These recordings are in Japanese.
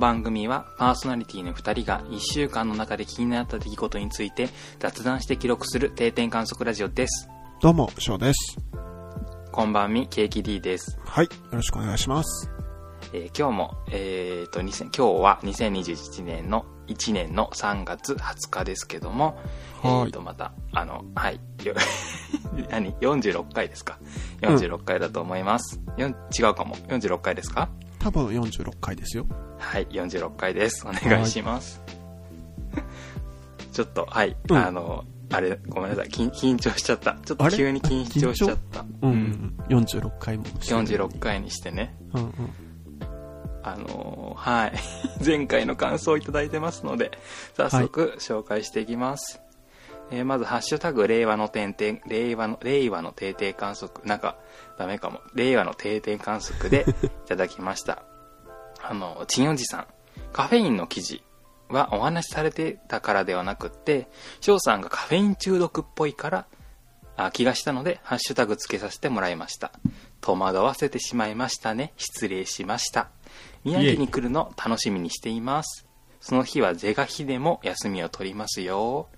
番組はパーソナリティの2人が1週間の中で気になった出来事について雑談して記録する定点観測ラジオです。どうも、翔です。こんばんみ、ケーキ D です。はい。よろしくお願いします。えー今日も、えーと、2000今日は2021年の1年の3月20日ですけども、はいえーと、また、あの、はい、よ 何 ?46 回ですか ?46 回だと思います。よん違うかも。46回ですか？多分46回ですよ。はい、46回です。お願いします。ちょっと、はい、うんあの、あれ、ごめんなさい、緊緊張しちゃった。ちょっと急に緊張しちゃった。うん、うん。46回もしてる。46回にしてね。うんうん。あのーはい。前回の感想をいただいてますので、早速紹介していきます。えーまず、ハッシュタグ、令和の点々、令和の、令和の定点観測、なんか、ダメかも。令和の定点観測で いただきました。あの、ちんおじさん、カフェインの記事はお話しされてたからではなくって、翔さんがカフェイン中毒っぽいから、あ気がしたので、ハッシュタグつけさせてもらいました。戸惑わせてしまいましたね。失礼しました。宮城に来るの楽しみにしています。その日は是が非でも休みを取りますよ。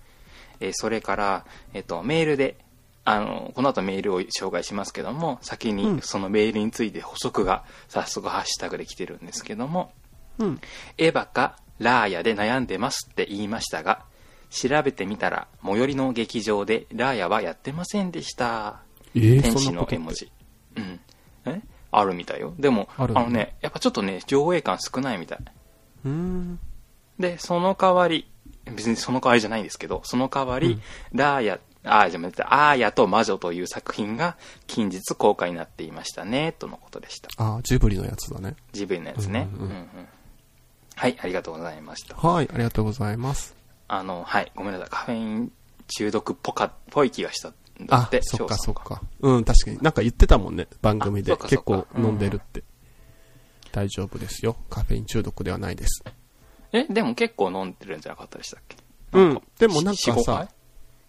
えーそれから、えっ、と、メールで、あの、この後メールを紹介しますけども、先うんにそのメールについて補足が早速ハッシュタグで来てるんですけども、うん。エヴァかラーヤで悩んでますって言いましたが、調べてみたら、最寄りの劇場でラーヤはやってませんでした。えー、天使。の絵文字。うん。え？あるみたいよ。でも、あのね、やっぱちょっとね、上映感少ないみたい。うーん。で、その代わり、別にその代わりじゃないんですけど、その代わり、うんラーヤ、あー、じゃあ、アーヤと魔女という作品が近日公開になっていましたね、とのことでした。あー、ジブリのやつだね。ジブリのやつね。うんうんうんうんうんはい、ありがとうございました。はい、ありがとうございます。あの、はい、ごめんなさい。カフェイン中毒っぽか、ぽい気がしたんだっあて、、そっかそっか。うん、確かに。なんか言ってたもんね、番組で。結か構飲んでるって。大丈夫ですよ。カフェイン中毒ではないです。え、でも結構飲んでるんじゃなかったでしたっけ？うん。でもなんか4 5さ回、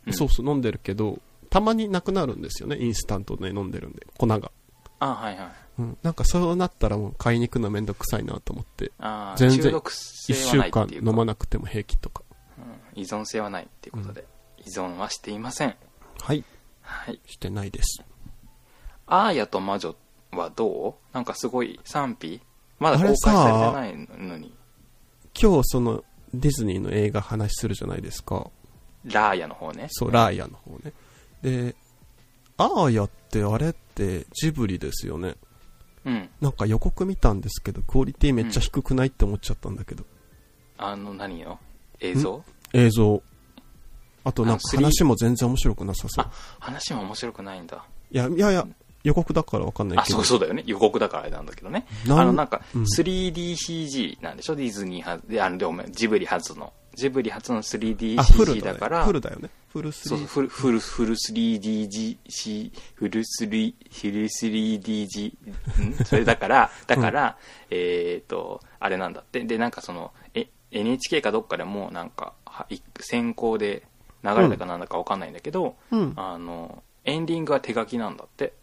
うんそうそう飲んでるけど、たまになくなるんですよね、インスタントで飲んでるんで、粉が。あ、はいはい。うん。なんかそうなったらもう買いに行くのめんどくさいなと思って。あー全然中毒性は一週間飲まなくても平気とか。うん依存性はないっていうことで、依存はしていません。はい。はい。してないです。アーヤと魔女はどう？なんかすごい賛否？まだ公開されてないのに。今日そのディズニーの映画話するじゃないですか。ラーヤの方ね。そう、ラーヤの方ね。で、アーヤってあれってジブリですよね。うん。なんか予告見たんですけど、クオリティめっちゃ低くないって思っちゃったんだけど。あの、何よ？映像？映像。あとなんかあ 3D 話も全然面白くなさそうあ。、話も面白くないんだ。いや、いやいや、予告だからわかんないあ、けど。そうそうだよね。予告だからあれなんだけどね。あの、なんか、うん 3DCG なんでしょ？ディズニーは、で、あの、でもジブリ初の。ジブリ初のあ、フル 3DCG だ,、から、フルだよね。フルそうそう、3。フル、フル、フル 3DG、フル3、フル 3DG、ん？それだから、だから、えっ、と、あれなんだって。で、なんかその、え、NHK かどっかでも、なんか、はい先行で流れたかなんだかわかんないんだけど、うん。あの、エンディングは手書きなんだって。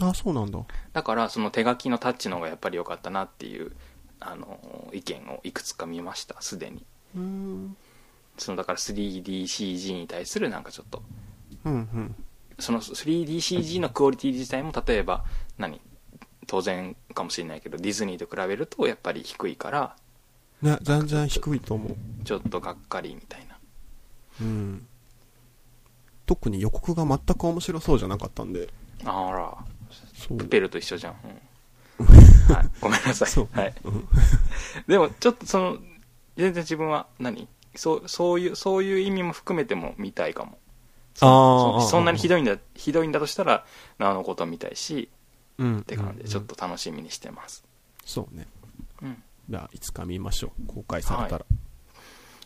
あ、そうなんだ。だから、その手書きのタッチの方がやっぱり良かったなっていう、あの、意見をいくつか見ました、すでに。うーん。その、だから 3DCG に対するなんかちょっと、うんうん。その 3DCG のクオリティ自体も例えば何当然かもしれないけどディズニーと比べるとやっぱり低いからね、全然低いと思う。ちょっとがっかりみたいなうん。特に予告が全く面白そうじゃなかったんで。あらペルと一緒じゃん、うん はい、ごめんなさいはい、うん でもちょっとその全然自分は何？そうそういうそういう意味も含めても見たいかもそそそんなにひどいんだひどいんだとしたらなのこと見たいしうん。って感じでちょっと。と楽しみにしてます、そうね。うんじゃあ、いつか見ましょう。公開されたら。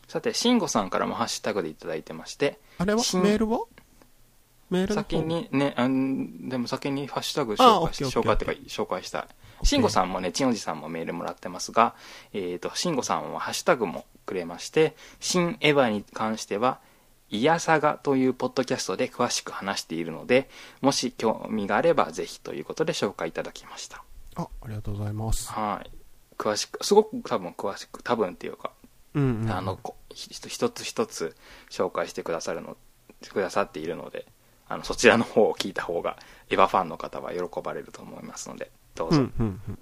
さて慎吾さんからもハッシュタグでいただいてましてあれは新メールはメール先にね、あんでも先にハッシュタグあ紹介し紹介っていうか紹介したい。慎吾さんもね、ちんおじさんもメールもらってますが、えっ、と、慎吾さんはハッシュタグもくれまして、新エヴァに関しては、イヤサガというポッドキャストで詳しく話しているので、もし興味があればぜひということで紹介いただきました。あ、ありがとうございます。はい。詳しくすごく多分詳しく多分っていうか、うんうん。あの一つ一つ紹介してくださるのくださっているのであのそちらの方を聞いた方がエヴァファンの方は喜ばれると思いますのでどうぞ、うんうんうん。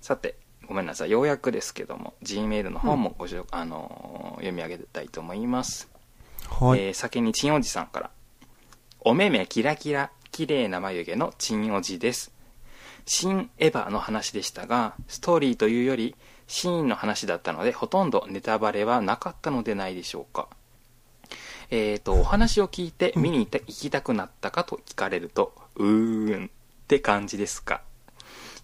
さてごめんなさい。ようやくですけども G メールの方もごしょ、あのー読み上げたいと思います、はい。えー先にちんおじさんから。お目目キラキラ綺麗な眉毛のちんおじです。新エヴァの話でしたがストーリーというよりシーンの話だったのでほとんどネタバレはなかったのでないでしょうかえーとお話を聞いて見に行った行きたくなったかと聞かれるとうーんって感じですか？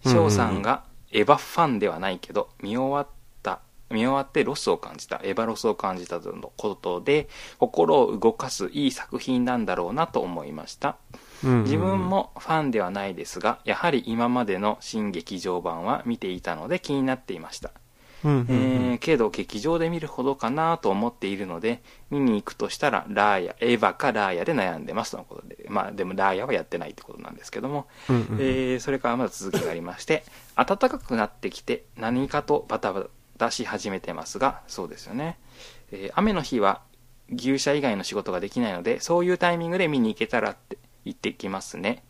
翔さんがエヴァファンではないけど見終わった見終わってロスを感じたエヴァロスを感じたとのことで心を動かすいい作品なんだろうなと思いました。自分もファンではないですがやはり今までの新劇場版は見ていたので気になっていましたけど劇場で見るほどかなと思っているので見に行くとしたらラーヤエヴァかラーヤで悩んでますとのことで。まあでもラーヤはやってないってことなんですけども、うんうんえーそれからまだ続きがありまして暖かくなってきて何かとバタバタし始めてますがそうですよね、えー雨の日は牛舎以外の仕事ができないのでそういうタイミングで見に行けたらって言ってきますね。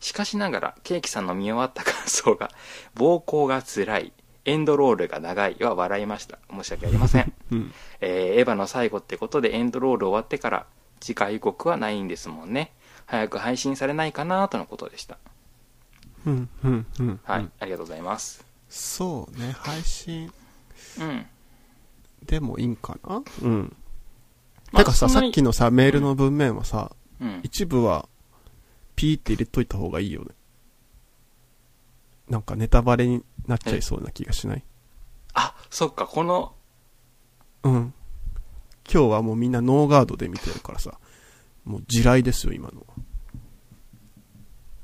しかしながらケーキさんの見終わった感想が膀胱が辛いエンドロールが長いは笑いました。申し訳ありません。うん。えーエヴァの最後ってことでエンドロール終わってから次回予告はないんですもんね。早く配信されないかなとのことでした。うんうんうん。はい、うんありがとうございます。そうね配信。うん。でもいいんかな？うん。まあてかささっきのさメールの文面はさうん。一部はピーって入れといた方がいいよね。なんかネタバレになっちゃいそうな気がしない。あそっかこの。うん。今日はもうみんなノーガードで見てるからさ。もう地雷ですよ今の。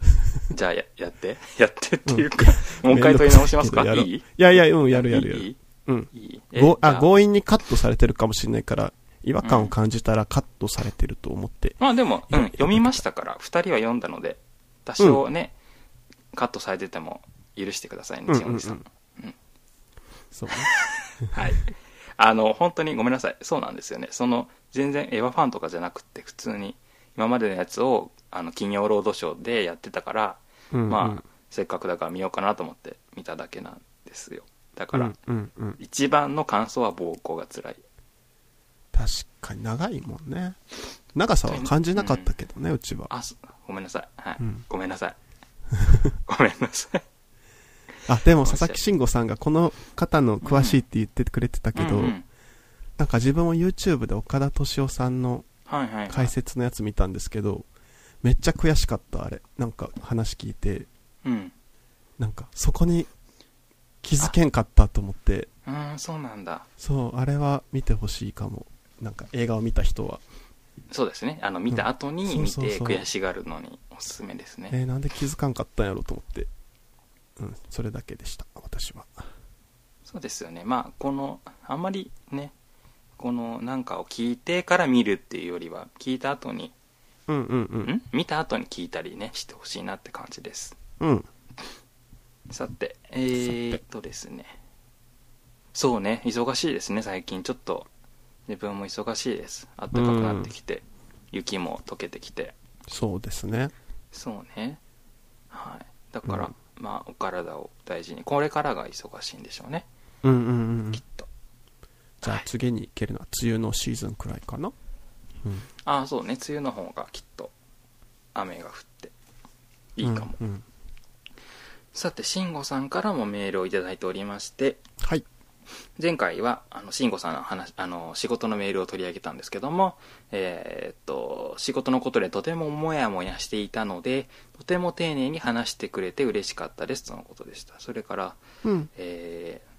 じゃあややって。やってっていうか、もう一回問い直しますか？いいい？やいやうんやるやるやる。いい？うん。いい？ごあ強引にカットされてるかもしれないから違和感を感じたらカットされてると思って、まあでも、うん、読みましたから2人は読んだので多少ね、カットされてても許してくださいねうん千代さん、そうね はい。あの、本当にごめんなさい。そうなんですよね。その、全然エヴァファンとかじゃなくって、普通に、今までのやつを、あの、金曜ロードショーでやってたから、うんうんまあ、せっかくだから見ようかなと思って見ただけなんですよ。だから、うんうんうん一番の感想は膀胱が辛い。確かに長いもんね長さは感じなかったけどね、うちはあ、そごめんなさい。はい。うんごめんなさい。ごめんなさい。あでも佐々木慎吾さんがこの方の詳しいって言ってくれてたけど、うんうんなんか自分も YouTube で岡田敏夫さんのはいはい、はい。解説のやつ見たんですけどめっちゃ悔しかったあれなんか話聞いてうん。なんかそこに気づけんかったと思ってうーん、そうなんだ。そうあれは見てほしいかもなんか映画を見た人はそうですね。あの、見た後うんに見て悔しがるのにおすすめですね。えーなんで気づかんかったんやろと思ってうんそれだけでした私は。そうですよね。まあこのあんまりねこのなんかを聞いてから見るっていうよりは聞いた後に、うんうんうん。ん？見た後に聞いたりねしてほしいなって感じです。うん。さてえー、っとですね。そうね忙しいですね最近。ちょっと自分も忙しいです。暖かくなってきて、雪も溶けてきて。そうですね。そうね。はい。だから、うんまあお体を大事にこれからが忙しいんでしょうね。うんうんうんきっと。じゃあはい。次に行けるのは梅雨のシーズンくらいかな？うん。ああそうね。梅雨の方がきっと雨が降っていいかも、うんうん。さて慎吾さんからもメールをいただいておりましてはい前回はあの慎吾さんの話あの仕事のメールを取り上げたんですけどもえーっと仕事のことでとてもモヤモヤしていたのでとても丁寧に話してくれて嬉しかったですとのことでした。それからうん。えー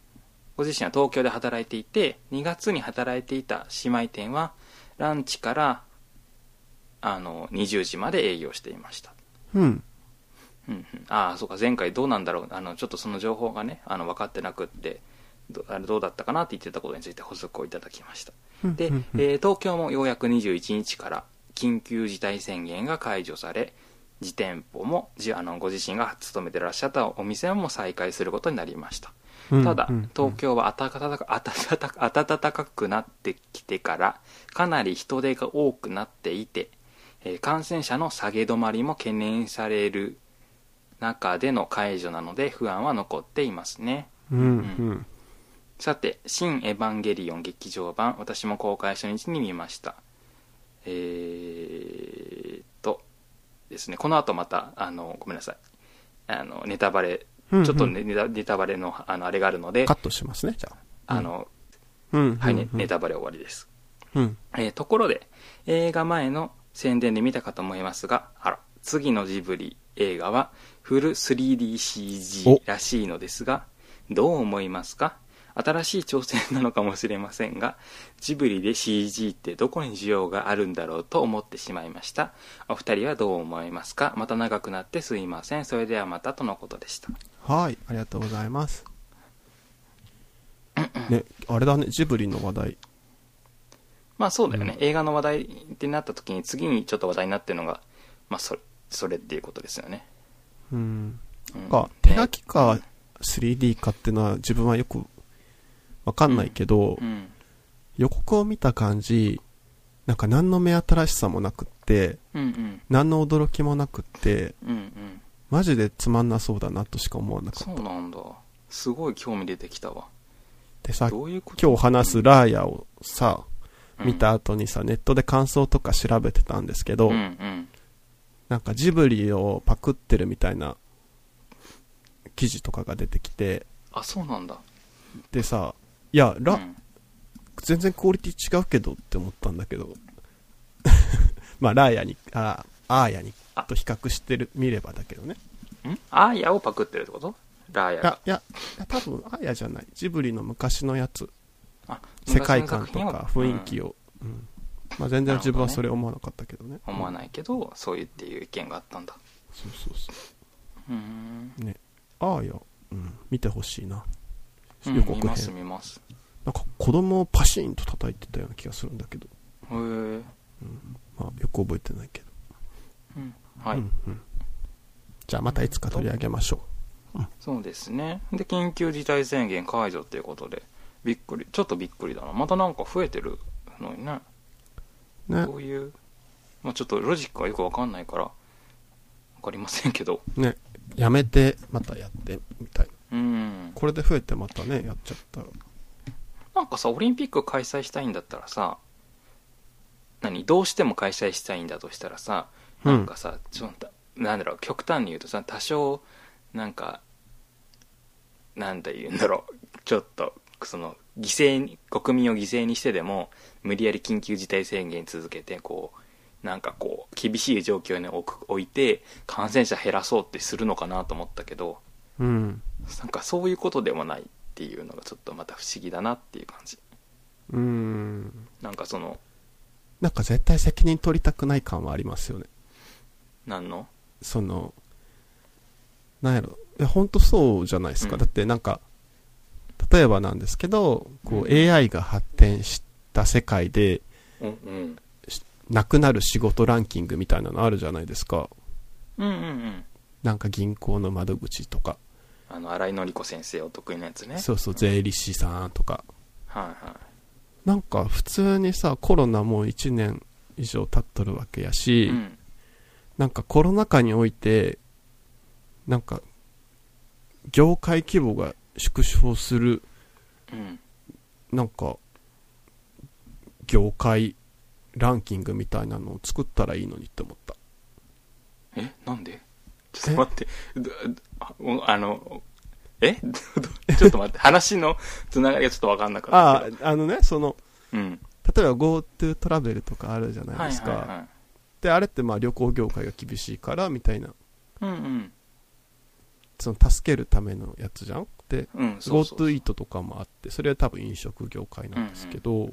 ご自身は東京で働いていて2月に働いていた姉妹店はランチからあの20時まで営業していました、うん。うんうん、ああそうか前回どうなんだろう。あのちょっとその情報がねあの分かってなくって。どあれどうだったかなって言ってたことについて補足をいただきました。で、えー東京もようやく21日から緊急事態宣言が解除され自店舗もじあのご自身が勤めてらっしゃったお店も再開することになりました。うんただうん、東京は暖か暖かくなってきてから、かなり人手が多くなっていて、えー感染者の下げ止まりも懸念される中での解除なので不安は残っていますね。うん、うん。さて、新エヴァンゲリオン劇場版、私も公開初日に見ました。えーっと、ですね、この後また、あの、ごめんなさい。あの、ネタバレ、ちうんょっとネネタネタバレの、あの、あれがあるのでカ、ットしますね、じゃあ。あの、うん。はい、ねうんネタバレ終わりです。うん。えーところで、映画前の宣伝で見たかと思いますが、あら、次のジブリ映画はフル 3DCG らしいのですが、どう思いますか？新しい挑戦なのかもしれませんが、ジブリで CG ってどこに需要があるんだろうと思ってしまいました。お二人はどう思いますか？また長くなってすいません。それではまたとのことでした。はい、ありがとうございます。ね、あれだね、ジブリの話題。まあそうだよね、映画の話題ってなった時に次にちょっと話題になってるのが、まあそれ、それっていうことですよね。うん。うんか、手書きか 3D かっていうのは自分はよくわかんないけど、うん。予告を見た感じ、なんか何の目新しさもなくって、うんうん。何の驚きもなくって、うんうん。マジでつまんなそうだなとしか思わなかそった。うなんだ。すごい興味出てきたわ。でさ、どういう今日話すラーヤをさ、うん見た後にさ、ネットで感想とか調べてたんですけど、うんうん。なんかジブリをパクってるみたいな記事とかが出てきて、あ、そうなんだ。でさ、いや、ラ、うん全然クオリティ違うけどって思ったんだけど、まあ、ラーヤに、あアーヤにあと比較してる、見ればだけどね。ん？アーヤをパクってるってこと？ラーヤいやが。、いや、いや多分アーヤじゃない。ジブリの昔のやつ、あ世界観とか雰囲気を。うんまあ、全然自分はそれ思わなかったけどね。うん思わないけど、そういうっていう意見があったんだ。そうそうそうーん。う。ね。アーヤ、うん、見てほしいな。うん予告見ます編。見ます。なんか子供をパシーンと叩いてたような気がするんだけど。へえ。まあ、よく覚えてないけど。うん。はい、うんうんじゃあまたいつか取り上げましょそうですね。で、緊急事態宣言解除っていうことで、びっくり。ちょっとびっくりだな。またなんか増えてるのにね。う。ねど。ういう、まあちょっとロジックがよくわかんないから、わかりませんけど。ね。やめて、またやって、みたいな。うん。これで増えてまたね、やっちゃったら。なんかさ、オリンピック開催したいんだったらさ、何どうしても開催したいんだとしたらさ、うんなんかさ、ちょっと、なんだろう、極端に言うとさ、多少、なんか、なんて言うんだろう、ちょっと、その、犠牲に、国民を犠牲にしてでも、無理やり緊急事態宣言続けて、こう、なんかこう、厳しい状況に置く置いて、感染者減らそうってするのかなと思ったけど、うん。なんかそういうことでもないっていうのがちょっとまた不思議だなっていう感じ。うーん。なんかその、なんか絶対責任取りたくない感はありますよね。なんの？その、なんやろ。いや、ほんとそうじゃないですか。うんだってなんか、例えばなんですけど、こう、うん AI が発展した世界で、うんうん。なくなる仕事ランキングみたいなのあるじゃないですか。うんうんうん。なんか銀行の窓口とか、あの、新井のり子先生お得意なやつね。そうそう、税理士さんとか。はいはい。なんか普通にさ、コロナもう1年以上経っとるわけやし、うん。なんかコロナ禍において、なんか、業界規模が縮小する、うん。なんか、業界ランキングみたいなのを作ったらいいのにって思った。えなんで？ちょっと待って。どああの、え？ちょっと待って。話のつながりがちょっとわかんなかった。ああ、あのね、その、うん。例えば GoTo トラベルとかあるじゃないはいですか。はいはい。で、あれってまあ旅行業界が厳しいから、みたいな、うんうん。その助けるためのやつじゃん？で、うん、GoTo イートとかもあって、それは多分飲食業界なんですけど、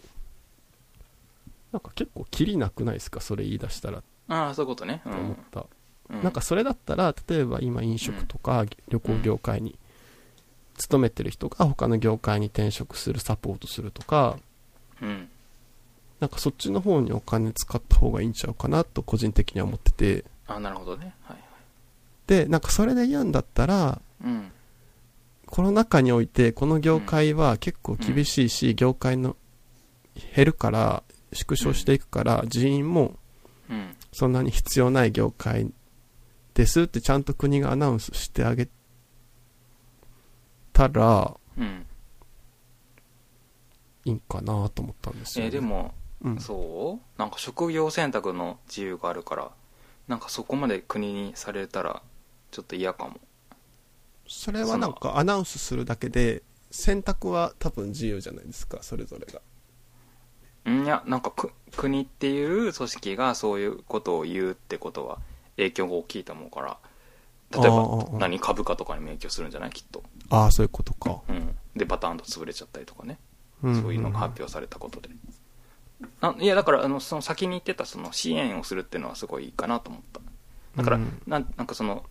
なんか結構キリなくないですか？それ言い出したらああ、そういうことね。うん思った。うんなんかそれだったら、例えば今飲食とか旅行業界に勤めてる人が他の業界に転職するサポートするとか、うん。なんかそっちの方にお金使った方がいいんちゃうかなと個人的には思ってて、あなるほどね。はいはい。で、なんかそれで言うんだったら、うん。コロナ禍において、この業界は結構厳しいし、業界の減るから、縮小していくから、人員もうんそんなに必要ない業界ですってちゃんと国がアナウンスしてあげたらうん。いいんかなと思ったんですよ、ね。えーでもうん、そう？なんか職業選択の自由があるからなんかそこまで国にされたらちょっと嫌かも。それはなんかアナウンスするだけで、選択は多分自由じゃないですか、それぞれが。んいやなんかく国っていう組織がそういうことを言うってことは影響が大きいと思うから例えば何株価とかにも影響するんじゃない？きっと、ああ、そういうことか。うん、でバターンと潰れちゃったりとかね。うんそういうのが発表されたことで、ないやだからあのその先に言ってたその支援をするっていうのはすごいいいかなと思った。だから、うん。なんなんかその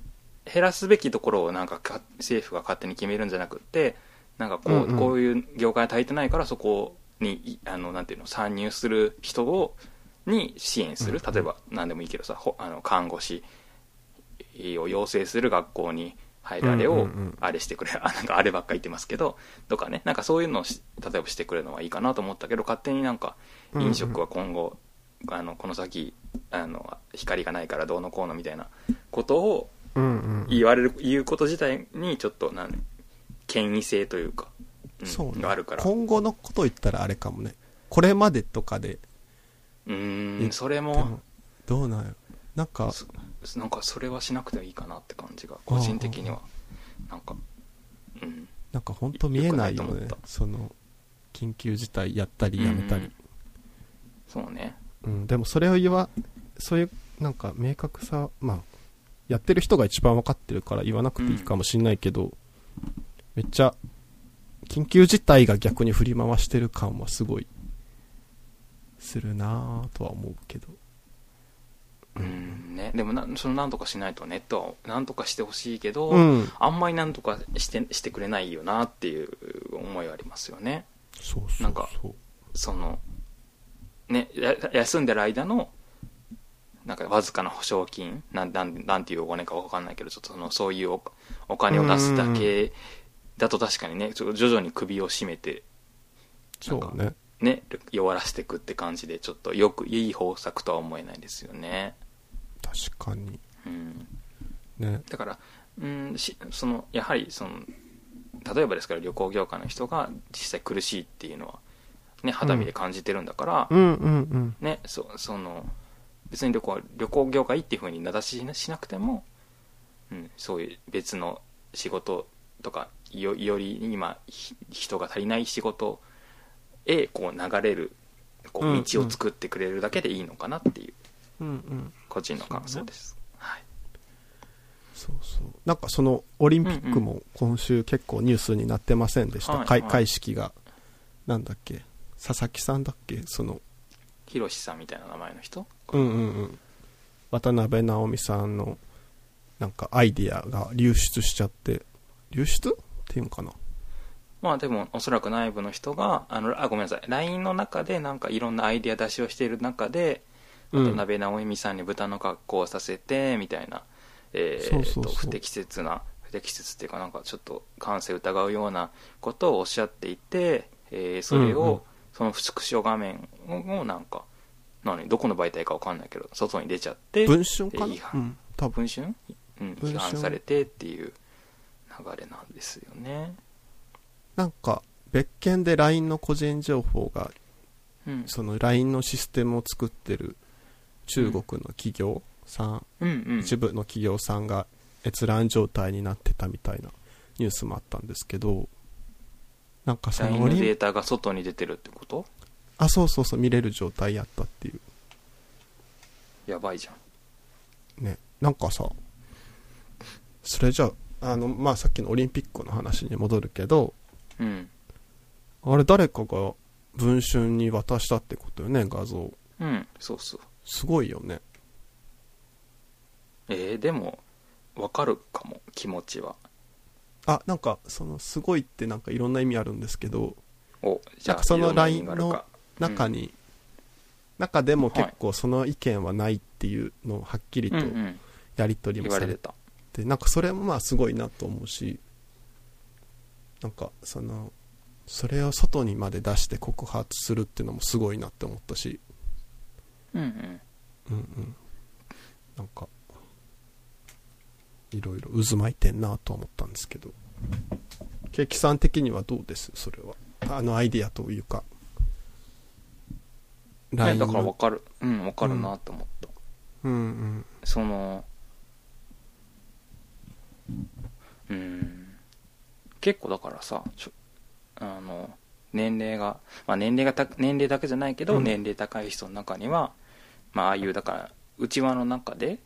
減らすべきところをなんかか政府が勝手に決めるんじゃなくってなんかこう,、うんうん。こういう業界が足りてないからそこにいあのなんていうの参入する人をに支援する、うん。例えば何でもいいけどさほあの看護師を養成する学校に入るあれをあれしてくれ、あなんかあればっか言ってますけどとかね。なんかそういうのをし例えばしてくれるのはいいかなと思ったけど勝手になんか飲食は今後、あのこの先あの光がないからどうのこうのみたいなことを。言われる言うこと自体にちょっとなん権威性というか、うんそうね。があるから。今後のこと言ったらあれかもね。これまでとかで、うーんそれでももどうなんやなんか、そなんかそれはしなくてもいいかなって感じが個人的には。なんかうん。なんか本当見えないよね。その、緊急事態やったりやめたり。うん。そうね。うん、でもそれを言わ、そういう、なんか明確さ、まあ、やってる人が一番分かってるから言わなくていいかもしんないけど、めっちゃ、緊急事態が逆に振り回してる感はすごい、するなぁとは思うけど。うんねでもなそのなんとかしないとネットはなんとかしてほしいけど、うん。あんまりなんとかしてしてくれないよなっていう思いはありますよねそうそう。なんかそのねや休んでる間のなんかわずかな保証金なんなんなんていうお金かわかんないけどちょっとそのそういうおお金を出すだけだと確かにねちょっと徐々に首を絞めてそうね。ね弱らせていくって感じでちょっとよくいい方策とは思えないですよね確かに。うんね。だからうんしそのやはりその例えばですから旅行業界の人が実際苦しいっていうのはね肌身で感じてるんだから、うんうんうん。ねそその別に旅行旅行業界っていうふうに名指ししなくても、うん、そういう別の仕事とかよより今ひ人が足りない仕事へこう流れるこう道を作ってくれるだけでいいのかなっていう。個人の感想です、はい、そうそう。なんかその、オリンピックも今週結構ニュースになってませんでした？開会式が。なんだっけ？佐々木さんだっけ？その、ヒロシさんみたいな名前の人？うんうんうん。渡辺直美さんの、なんかアイディアが流出しちゃって、流出？っていうのかな？まあでもおそらく内部の人があのあごめんなさい。LINE の中でなんかいろんなアイデア出しをしている中でうん。渡辺直美さんに豚の格好をさせてみたいな、えーそうそうそう。と不適切な不適切っていうかなんかちょっと感性疑うようなことをおっしゃっていて、えーそれを、そのスクショ画面をなんか何？どこの媒体かわかんないけど外に出ちゃって文春かな？うん。多分。文春、うん、批判されてっていう流れなんですよね。なんか、別件で LINE の個人情報が、うんその LINE のシステムを作ってる中国の企業さん、うんうん、一部の企業さんが閲覧状態になってたみたいなニュースもあったんですけど、なんかそ LINE のオリンのデータが外に出てるってこと？あ、そうそうそう、見れる状態やったっていう。やばいじゃん。ね。なんかさ、それじゃあ、あの、まあ、さっきのオリンピックの話に戻るけど、うん。あれ誰かが文春に渡したってことよね、画像。うん、そうそう。すごいよね。えー、でも、わかるかも、気持ちは。あ、なんか、その、すごいってなんかいろんな意味あるんですけど、お、じゃあ、なんかそのいろんな意味があるか中に、中でも結構その意見はないっていうのをはっきりとうんうん、やり取り言もされて、われてた。なんかそれもまあすごいなと思うし、なんかそのそれを外にまで出して告発するっていうのもすごいなって思ったし。うんうん。うんうん。なんかいろいろ渦巻いてんなとは思ったんですけど。ケーキさん的にはどうです？それは。あのアイディアというか。ね、だから分のかる。うん分かるなと思った、うんうん。そのうん結構だからさあの年齢が、まあ、年齢がた年齢だけじゃないけど、うん。年齢高い人の中には、まあ、ああいうだから内輪の中で、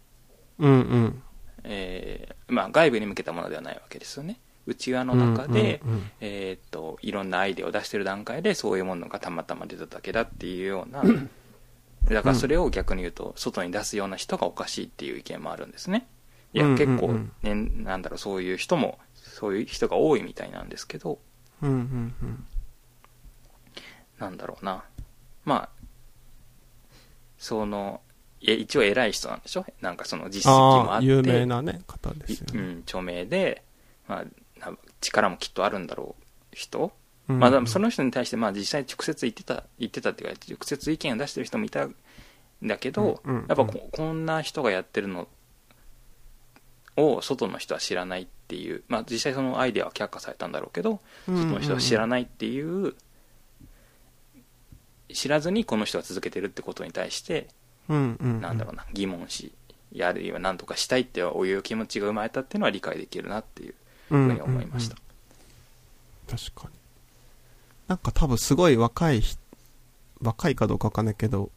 うんうん。えーまあ、外部に向けたものではないわけですよね。内輪の中で、うんうんえーっといろんなアイデアを出してる段階でそういうものがたまたま出ただけだっていうような だからそれを逆に言うと外に出すような人がおかしいっていう意見もあるんですね。いやうんうんうん。結構、ね、なんだろうそういう人もそういう人が多いみたいなんですけどうんうんうんなんだろうな。まあそのいや一応偉い人なんでしょ？なんかその実績もあって。有名なね方ですよね、うん、著名で、まあ、な力もきっとあるんだろう人。うん。まあ、でもその人に対してまあ実際直接言ってた言ってたっていうか直接意見を出してる人もいたんだけど、うんうんやっぱここんな人がやってるのを外の人は知らないっていう、まあ、実際そのアイデアは却下されたんだろうけど、うんうんうん。外の人は知らないっていう知らずにこの人が続けてるってことに対して、うんうんなんだろうな疑問しあるいは何とかしたいっていう気持ちが生まれたっていうのは理解できるなっていうふふうに思いました、確かに。なんか多分すごい若いひ若いかどうかわかんないけど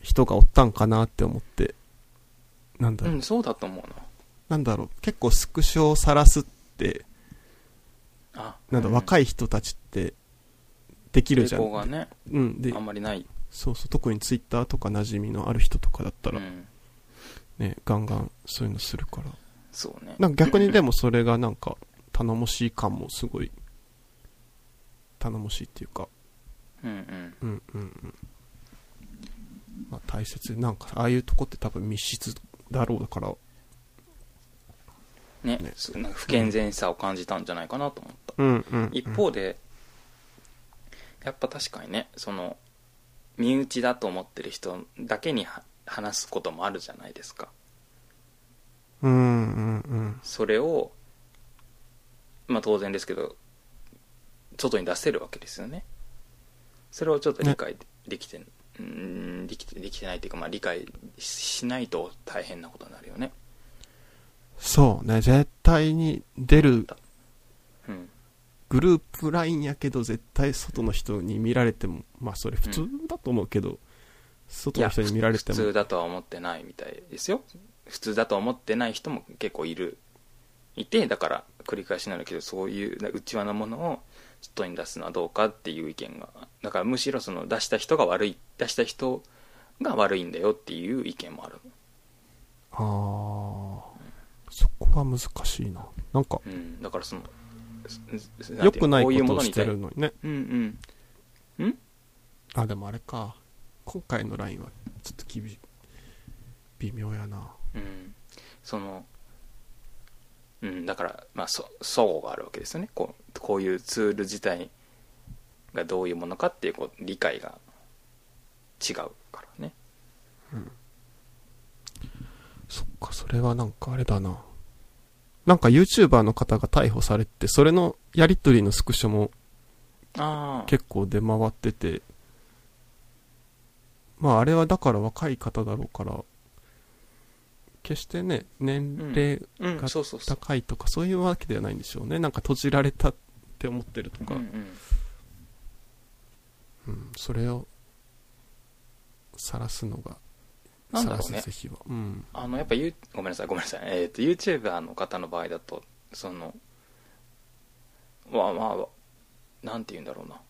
人がおったんかなって思ってなんだろう、うんそうだと思うなんだろう結構スクショを晒すってなんだ、う若い人たちってできるじゃん。傾向がねうんであんまりない、そうそう特にツイッターとか馴染みのある人とかだったらうん、ね、ガンガンそういうのするから。そうね。なんか逆にでもそれがなんか頼もしい感もすごい頼もしいっていうか。うんうん。うんうんうん。まあ大切。なんかああいうとこって多分密室だろうだからねね。なんか不健全さを感じたんじゃないかなと思った、うんうん、うん、一方でやっぱ確かにねその身内だと思ってる人だけには話すこともあるじゃないですか。うんうんうん。それをまあ当然ですけど外に出せるわけですよね。それをちょっと理解できて、うんできてできてないっていうか、まあ、理解しないと大変なことになるよねそうね絶対に出るうん。グループラインやけど絶対外の人に見られてもまあそれ普通だと思うけど、外の人に見られても。普通だとは思ってないみたいですよ。普通だと思ってない人も結構いる。いてだから繰り返しになるけどそういう内輪のものを外に出すのはどうかっていう意見がだからむしろその出した人が悪い出した人が悪いんだよっていう意見もある。ああそこは難しいな。なんかうんだからその良くないことをしてるのにね。うんうん。あでもあれか。今回のラインはちょっと厳しい。微妙やな。うん。そのうんだからまあそ相互があるわけですよね。こうこういうツール自体がどういうものかっていうこう理解が違うからね。そっかそれはなんかあれだななんか YouTuber の方が逮捕されてそれのやり取りのスクショも結構出回ってて。まああれはだから若い方だろうから決してね年齢うんが高いとかそういうわけではないんでしょうね。なんか閉じられたって思ってるとか、うんうん。うんそれを晒すのがなんだろうね。うん。あのやっぱ、ゆごめんなさいごめんなさい、えー、と YouTuber の方の場合だとそのまあまあなんて言うんだろうな。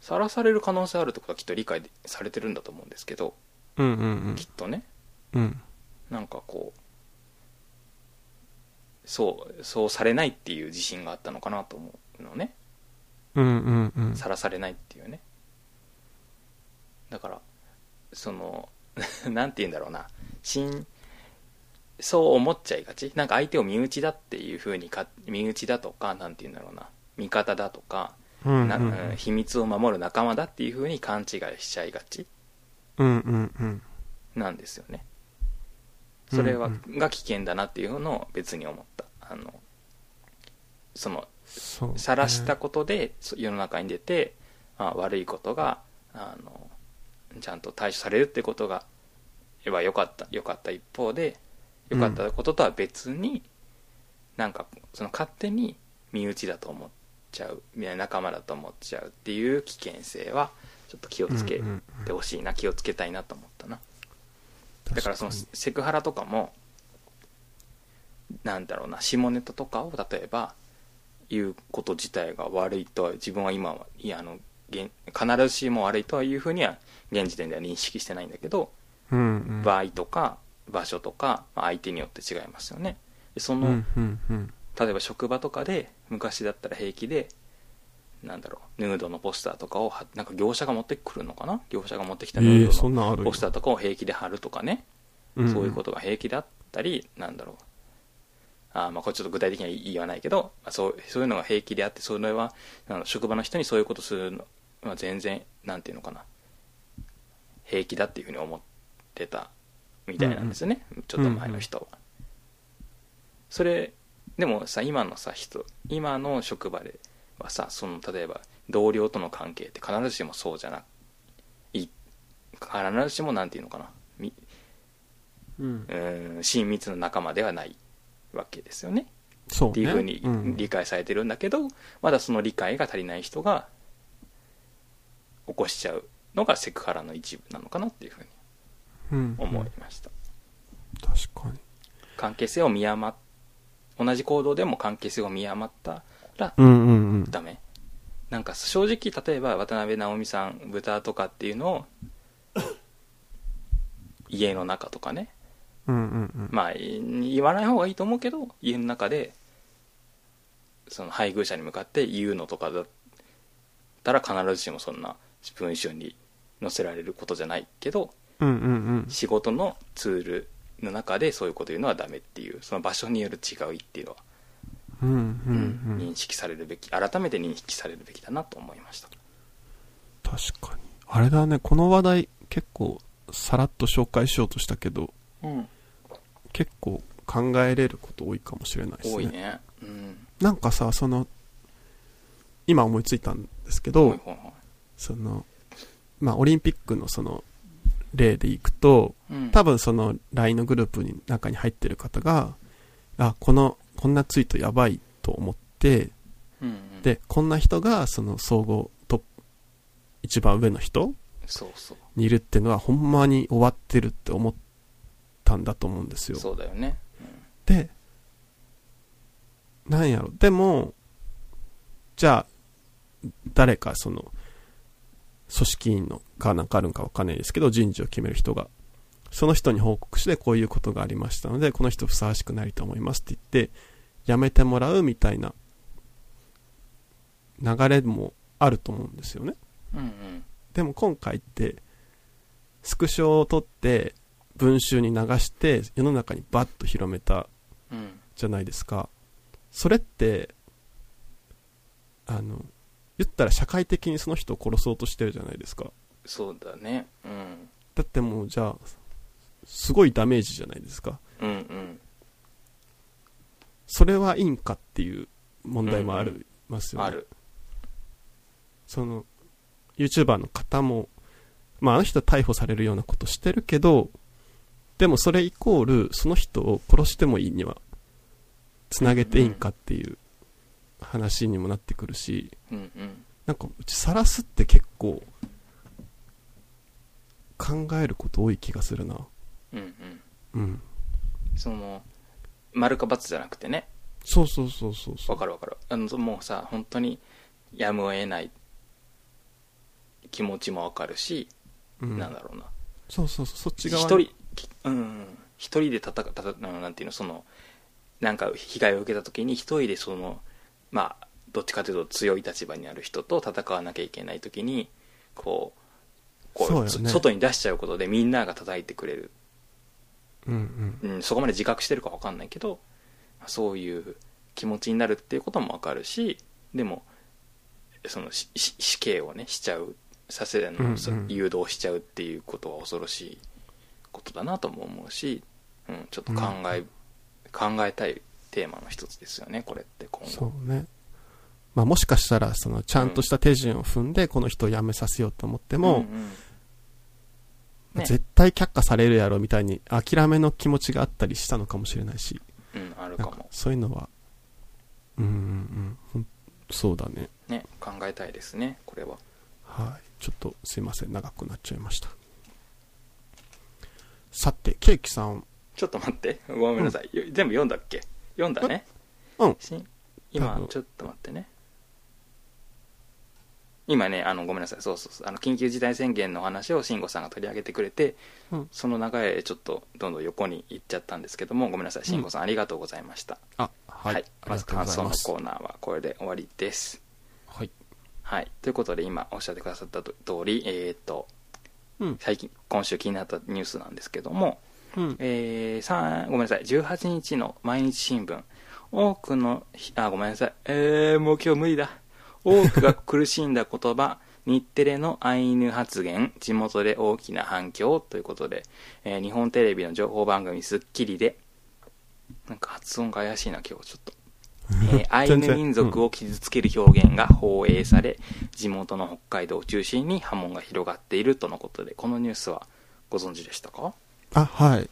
さらされる可能性あるってことはきっと理解されてるんだと思うんですけどうんうんきっとね。うんうん。なんかこうそうそうされないっていう自信があったのかなと思うのね。うんうんうん。さらされないっていうね。だからその なんて言うんだろうな。新そう思っちゃいがち。なんか相手を身内だっていう風にか身内だとかなんて言うんだろうな。味方だとか、なうんうん。うん秘密を守る仲間だっていう風に勘違いしちゃいがち。うんうんうん。なんですよね。それは、うんが危険だなっていうのを別に思った。あのそのそうね。晒したことでそ世の中に出て、まあ、悪いことがあのちゃんと対処されるってことがは良かった良かった一方で良かったこととは別に、なんかその勝手に身内だと思っちゃう仲間だと思っちゃうっていう危険性はちょっと気をつけうんうんてほしいな、気をつけたいなと思ったな。だからそのセクハラとかもなんだろうな下ネタとかを例えば言うこと自体が悪いとは自分は今はいやあの現必ずしも悪いとはいうふうには現時点では認識してないんだけど、うんうん。場合とか場所とか、まあ相手によって違いますよね。でその、うんうんうん。例えば職場とかで昔だったら平気でなんだろうヌードのポスターとかをはなんか業者が持ってくるのかな？業者が持ってきたヌええードのポスターとかを平気で貼るとかね。んん。そういうことが平気だったり、なんだろう。あーまあこれちょっと具体的には言わないけど、まあ、そうそういうのが平気であって、それはあの職場の人にそういうことするのは全然、なんていうのかな、平気だっていうふうに思ってたみたいなんですよね、ちょっと前の人は。それ、でもさ、今のさ、人、今の職場ではさ、その例えば同僚との関係って必ずしもそうじゃない、必ずしもなんていうのかな、みうん。うん親密な仲間ではないわけですよね。そうね。っていうふうにん。理解されてるんだけど、まだその理解が足りない人が起こしちゃうのがセクハラの一部なのかなっていうふうにうん思いました、確かに。関係性を見余っ同じ行動でも関係性を見余ったらうんうんうん。ダメ。なんか正直例えば渡辺直美さん豚とかっていうのを 家の中とかね。うんうんうん。まあ言わない方がいいと思うけど家の中でその配偶者に向かって言うのとかだったら必ずしもそんな文章に載せられることじゃないけどうんうんうん。仕事のツールの中でそういうこと言うのはダメっていうその場所による違いっていうのは、うんうんうん。うん認識されるべき改めて認識されるべきだなと思いました。確かに。あれだね。この話題結構さらっと紹介しようとしたけどうん。結構考えれること多いかもしれないですね。多いね。うん。なんかさその今思いついたんですけほどいほいほそのまあオリンピックのその例でいくというん。多分その LINE のグループに中に入ってる方があこのこんなツイートやばいと思ってうんうん。でこんな人がその総合トップ一番上の人にいるっていうのはほんまに終わってるって思ったんだと思うんですよ。そうだよね。でなんやろ。でもじゃあ誰かその組織員のかなんかあるんかわかんないですけど人事を決める人がその人に報告してこういうことがありましたのでこの人ふさわしくないと思いますって言って辞めてもらうみたいな流れもあると思うんですよね。うんうん。でも今回ってスクショを撮って文集に流して世の中にバッと広めたうん。じゃないですか。それってあの言ったら社会的にその人を殺そうとしてるじゃないですか。そうだね。うん。だってもうじゃあすごいダメージじゃないですか。うんうん。それはいいんかっていう問題もありますよね、ある。その YouTuber の方もまああの人は逮捕されるようなことしてるけどでもそれイコールその人を殺してもいいにはつなげていいんかっていう話にもなってくるしうんうん。なんかうち晒すって結構考えること多い気がするな。うんうん。うん。その丸か×じゃなくてね。そうそうそうそうわかるわかる。あのもうさ本当にやむを得ない気持ちもわかるし、うん。なんだろうな。そうそうそうそっち側一に人きうんうん。一人で戦うんなんていうのそのなんか被害を受けた時に一人でそのまあどっちかというと強い立場にある人と戦わなきゃいけない時にこうこうね。そ外に出しちゃうことでみんなが叩いてくれる。うんうん。うん、そこまで自覚してるか分かんないけどそういう気持ちになるっていうことも分かるしでもその死刑をねしちゃうさせるの、うんうん。そ誘導しちゃうっていうことは恐ろしいことだなとも思うし、うん、ちょっと考え、考えたいテーマの一つですよねこれって今そ後うね。まあもしかしたら、その、ちゃんとした手順を踏んで、この人を辞めさせようと思っても、うんうん。ね。絶対却下されるやろみたいに諦めの気持ちがあったりしたのかもしれないし、うん、あるかかもそういうのは、うんうんそうだね。ね考えたいですねこれは。はい。ちょっとすいません、長くなっちゃいました。さて、ケーキさん、ちょっと待って。ごめんなさい、よ全部読んだっけ？読んだね。うん。今ちょっと待ってね。今ねあのごめんなさい。そうそうそう。あの緊急事態宣言の話を慎吾さんが取り上げてくれて、うん。その流れでちょっとどんどん横に行っちゃったんですけどもごめんなさい。慎吾さん、ありがとうございました。あ、はい。ありまず感想の。コーナーはこれで終わりです。はい。はい。ということで今おっしゃってくださったと通りえーっとうん。最近今週気になったニュースなんですけども、うん。えー、さごめんなさい、18日の毎日新聞、多くのひ、あ、ごめんなさい、えー、もう今日無理だ。多くが苦しんだ言葉、日テレのアイヌ発言、地元で大きな反響。ということで、えー日本テレビの情報番組スッキリで、なんか発音が怪しいな、今日。ちょっと。えー アイヌ民族を傷つける表現が放映され、地元の北海道を中心に波紋が広がっているとのことで、このニュースはご存知でしたか？あ、はい。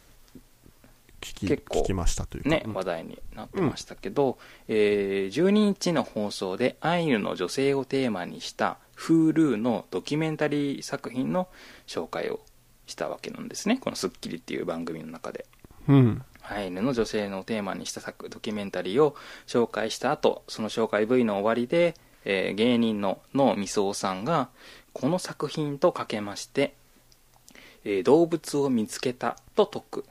聞き、結構聞きましたというか。ね、うん話題になってましたけど、えー12日の放送でアイヌの女性をテーマにした Hulu のドキュメンタリー作品の紹介をしたわけなんですねこの『スッキリ』っていう番組の中でうん。アイヌの女性のテーマにした作ドキュメンタリーを紹介した後その紹介 V の終わりで、えー芸人の野みそさんがこの作品とかけまして、えー動物を見つけたと説く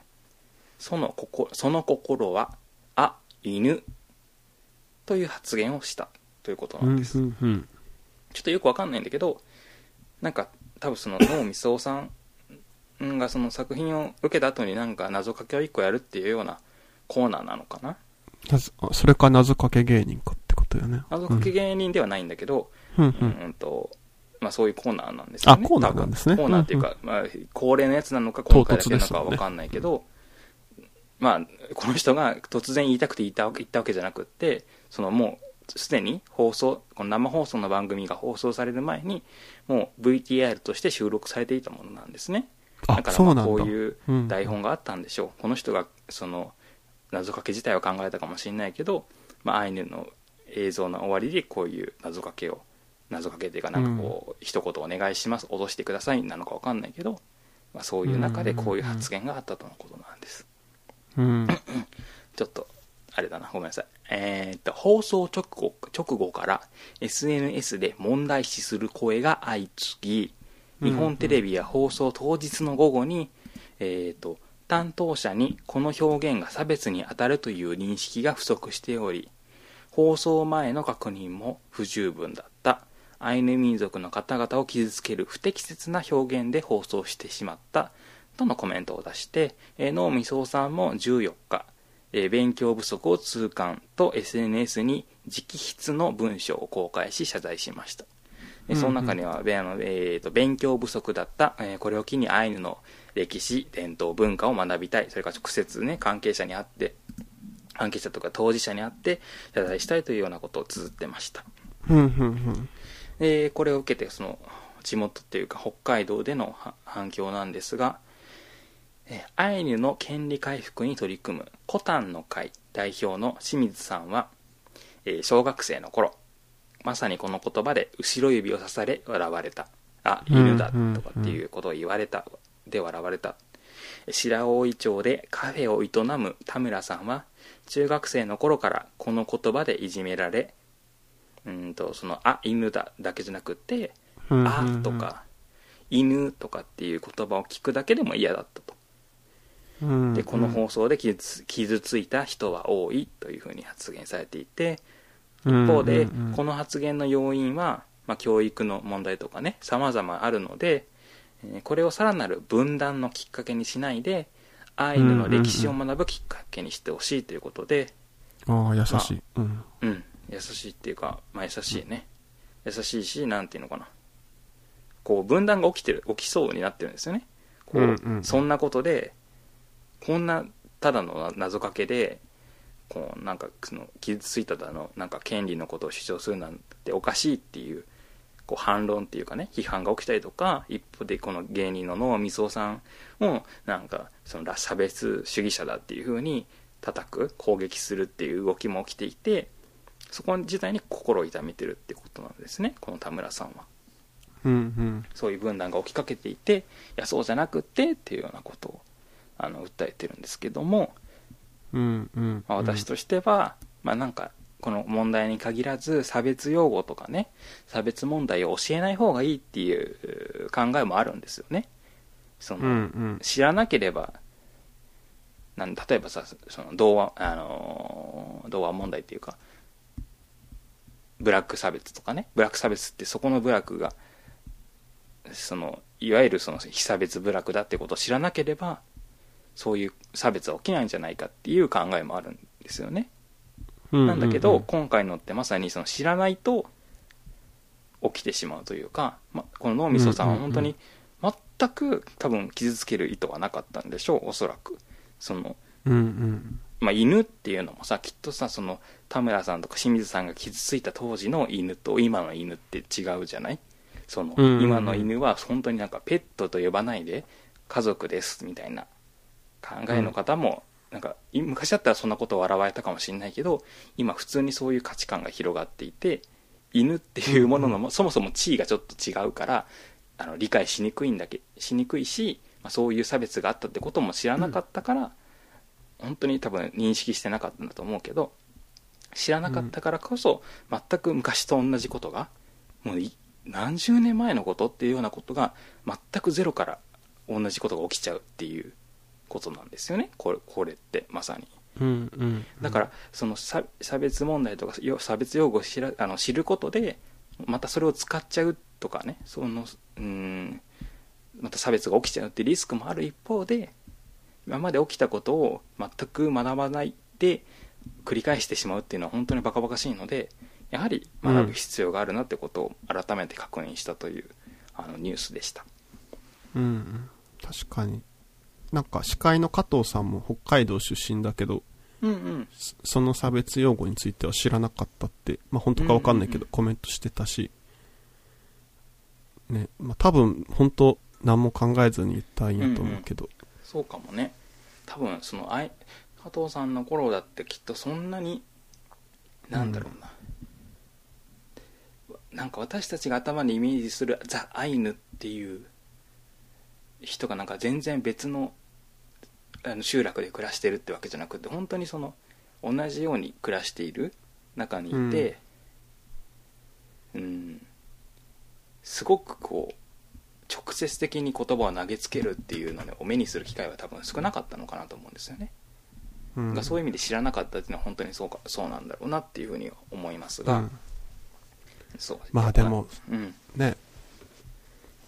その心その心は「あ犬」という発言をしたということうんなんです、うんうん。ちょっとよくわかんないんだけどなんか多分その野みそさんがその作品を受けた後になんか謎かけを1個やるっていうようなコーナーなのかな？それか謎かけ芸人かってことよね。謎かけ芸人ではないんだけど、うんううんん。うんとまあ、そういうコーナーなんですよね。あコーナーなんですね。コーナーっていうか、まあ、恒例のやつなのか今回だけなのかは分かんないけど、まあ、この人が突然言いたくて言ったわけ言ったわけじゃなくってそのもうすでに放送この生放送の番組が放送される前にもう VTR として収録されていたものなんですね。あだからまあこういううん。台本があったんでしょう、この人がその謎かけ自体は考えたかもしれないけど、まあ、アイヌの映像の終わりでこういう謎かけを謎かけっていうかなんかこう、一言お願いします脅してくださいなのか分かんないけど、まあ、そういう中でこういう発言があったとのことなんです。うん。ちょっとあれだなごめんなさい。えーっと放送直後直後から SNS で問題視する声が相次ぎ日本テレビや放送当日の午後に、えーっと担当者にこの表現が差別に当たるという認識が不足しており放送前の確認も不十分だったアイヌ民族の方々を傷つける不適切な表現で放送してしまったとのコメントを出して、えー、能見総さんも14日、えー勉強不足を痛感と SNS に直筆の文章を公開し謝罪しました。でその中には、えーと勉強不足だった、えーこれを機にアイヌの歴史、伝統、文化を学びたい、それから直接ね、関係者に会って、関係者とか当事者に会って謝罪したいというようなことを綴ってました。うんうんうん。でこれを受けてその地元っていうか北海道での反響なんですがえアイヌの権利回復に取り組むコタンの会代表の清水さんは、えー小学生の頃まさにこの言葉で後ろ指を刺され笑われた。あ犬だとかっていうことを言われたで笑われた。白大町でカフェを営む田村さんは中学生の頃からこの言葉でいじめられうんとその「あ犬だ」だけじゃなくて「うんうんうん。あ」とか「犬」とかっていう言葉を聞くだけでも嫌だったと。うんでこの放送で傷つ傷ついた人は多いというふうに発言されていて一方でうんうん。うんこの発言の要因は、まあ、教育の問題とかね様々あるのでえーこれをさらなる分断のきっかけにしないでアイヌの歴史を学ぶきっかけにしてほしいということで、ああ、優しい。うん。うん優しいっていうか、まあ、優しいね、優しいしなんていうのかな。こう分断が起きてる起きそうになってるんですよね。こう、うんうんそんなことでこんなただの謎かけでこうなんかその傷ついただのなんか権利のことを主張するなんておかしいっていうこう反論っていうかね批判が起きたりとか一方でこの芸人の能光雄さんもなんかその差別主義者だっていう風に叩く攻撃するっていう動きも起きていてそこ自体に心を痛めてるってことなんですね。この田村さんは。うんうん。そういう分断が起きかけていていやそうじゃなくってっていうようなことをあの訴えてるんですけども、うんうん。まあ、私としては、まあなんかこの問題に限らず差別用語とかね差別問題を教えない方がいいっていう考えもあるんですよね。その、うんうん。知らなければなん例えばさその童話あのー童話問題っていうかブラック差別とかね。ブラック差別ってそこのブラックがそのいわゆるその非差別部落だってことを知らなければそういう差別は起きないんじゃないかっていう考えもあるんですよね。うんなんだけど、うん今回のってまさにその知らないと起きてしまうというか、ま、この脳みそさんは本当に全く多分傷つける意図はなかったんでしょうおそらく。その、うんうんまあ、犬っていうのもさきっとさその田村さんとか清水さんが傷ついた当時の犬と今の犬って違うじゃない？その、今の犬は本当になんかペットと呼ばないで家族ですみたいな考えの方も、なんかい昔だったらそんなことを笑われたかもしれないけど今普通にそういう価値観が広がっていて犬っていうもののも、そもそも地位がちょっと違うからあの理解しにくいんだけしにくいし、まあ、そういう差別があったってことも知らなかったから、本当に多分認識してなかったんだと思うけど知らなかったからこそ、全く昔と同じことがもうい何十年前のことっていうようなことが全くゼロから同じことが起きちゃうっていうことなんですよね。これこれってまさに。うんうん。だからその差差別問題とかよ差別用語を知らあの知ることでまたそれを使っちゃうとかねそのうんまた差別が起きちゃうってリスクもある一方で今まで起きたことを全く学ばないで繰り返してしまうっていうのは本当にバカバカしいのでやはり学ぶ必要があるなってことを改めて確認したという、あのニュースでした。うんうん。確かに。なんか司会の加藤さんも北海道出身だけどうんうん。そその差別用語については知らなかったってまあ本当かわかんないけうんうん。どコメントしてたし。ねまあ多分本当何も考えずに言ったんやと思うけどそうかもね。多分そのあい加藤さんの頃だってきっとそんなになんだろうな、なんか私たちが頭にイメージするザ・アイヌっていう人がなんか全然別のあの集落で暮らしてるってわけじゃなくて本当にその同じように暮らしている中にいてうん。すごくこう直接的に言葉を投げつけるっていうのを目にする機会は多分少なかったのかなと思うんですよね、うん。がそういう意味で知らなかったっていうのは本当にそうかそうなんだろうなっていうふうには思いますが、うん。そうまあでもうん。ね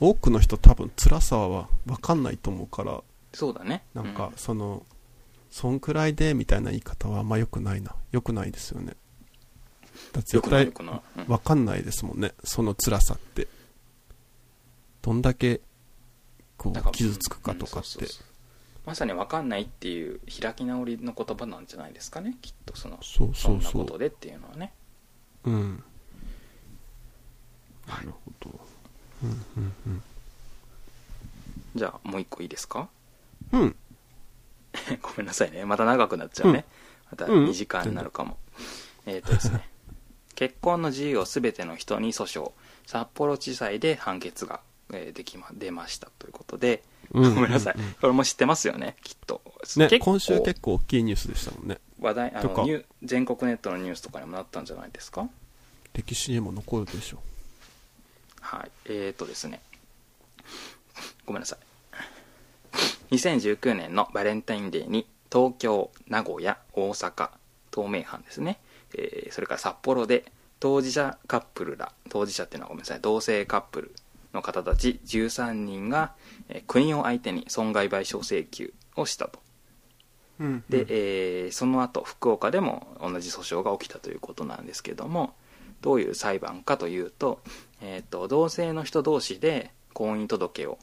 多くの人多分辛さは分かんないと思うからそうだね。なんかうその、そんくらいでみたいな言い方はあんま良くないな。良くないですよね。だってよく絶対分かんないですもんね。その辛さってどんだけこう傷つくかとかって。まさに分かんないっていう開き直りの言葉なんじゃないですかねきっとそのそうそうそう。ことでっていうのはね。うん。なるほど。うんうんじゃあもう一個いいですか？うん。う んごめんなさいね。また長くなっちゃうね、またうん。2時間になるかも、えっ、とですね。結婚の自由を全ての人に訴訟。札幌地裁で判決が、えーできま出ましたということで、うんごめんなさい、これも知ってますよねきっと。ね今週結構大きいニュースでしたもんね。話題あのニュー全国ネットのニュースとかにもなったんじゃないですか？歴史にも残るでしょはい。えーとですね。ごめんなさい。2019年のバレンタインデーに東京名古屋大阪東名阪ですね、えーそれから札幌で当事者カップルら当事者っていうのはごめんなさい。同性カップルの方たち13人が、えー国を相手に損害賠償請求をしたと。うん。で、えーその後福岡でも同じ訴訟が起きたということなんですけどもどういう裁判かというと,、えー、と同性の人同士で婚姻届を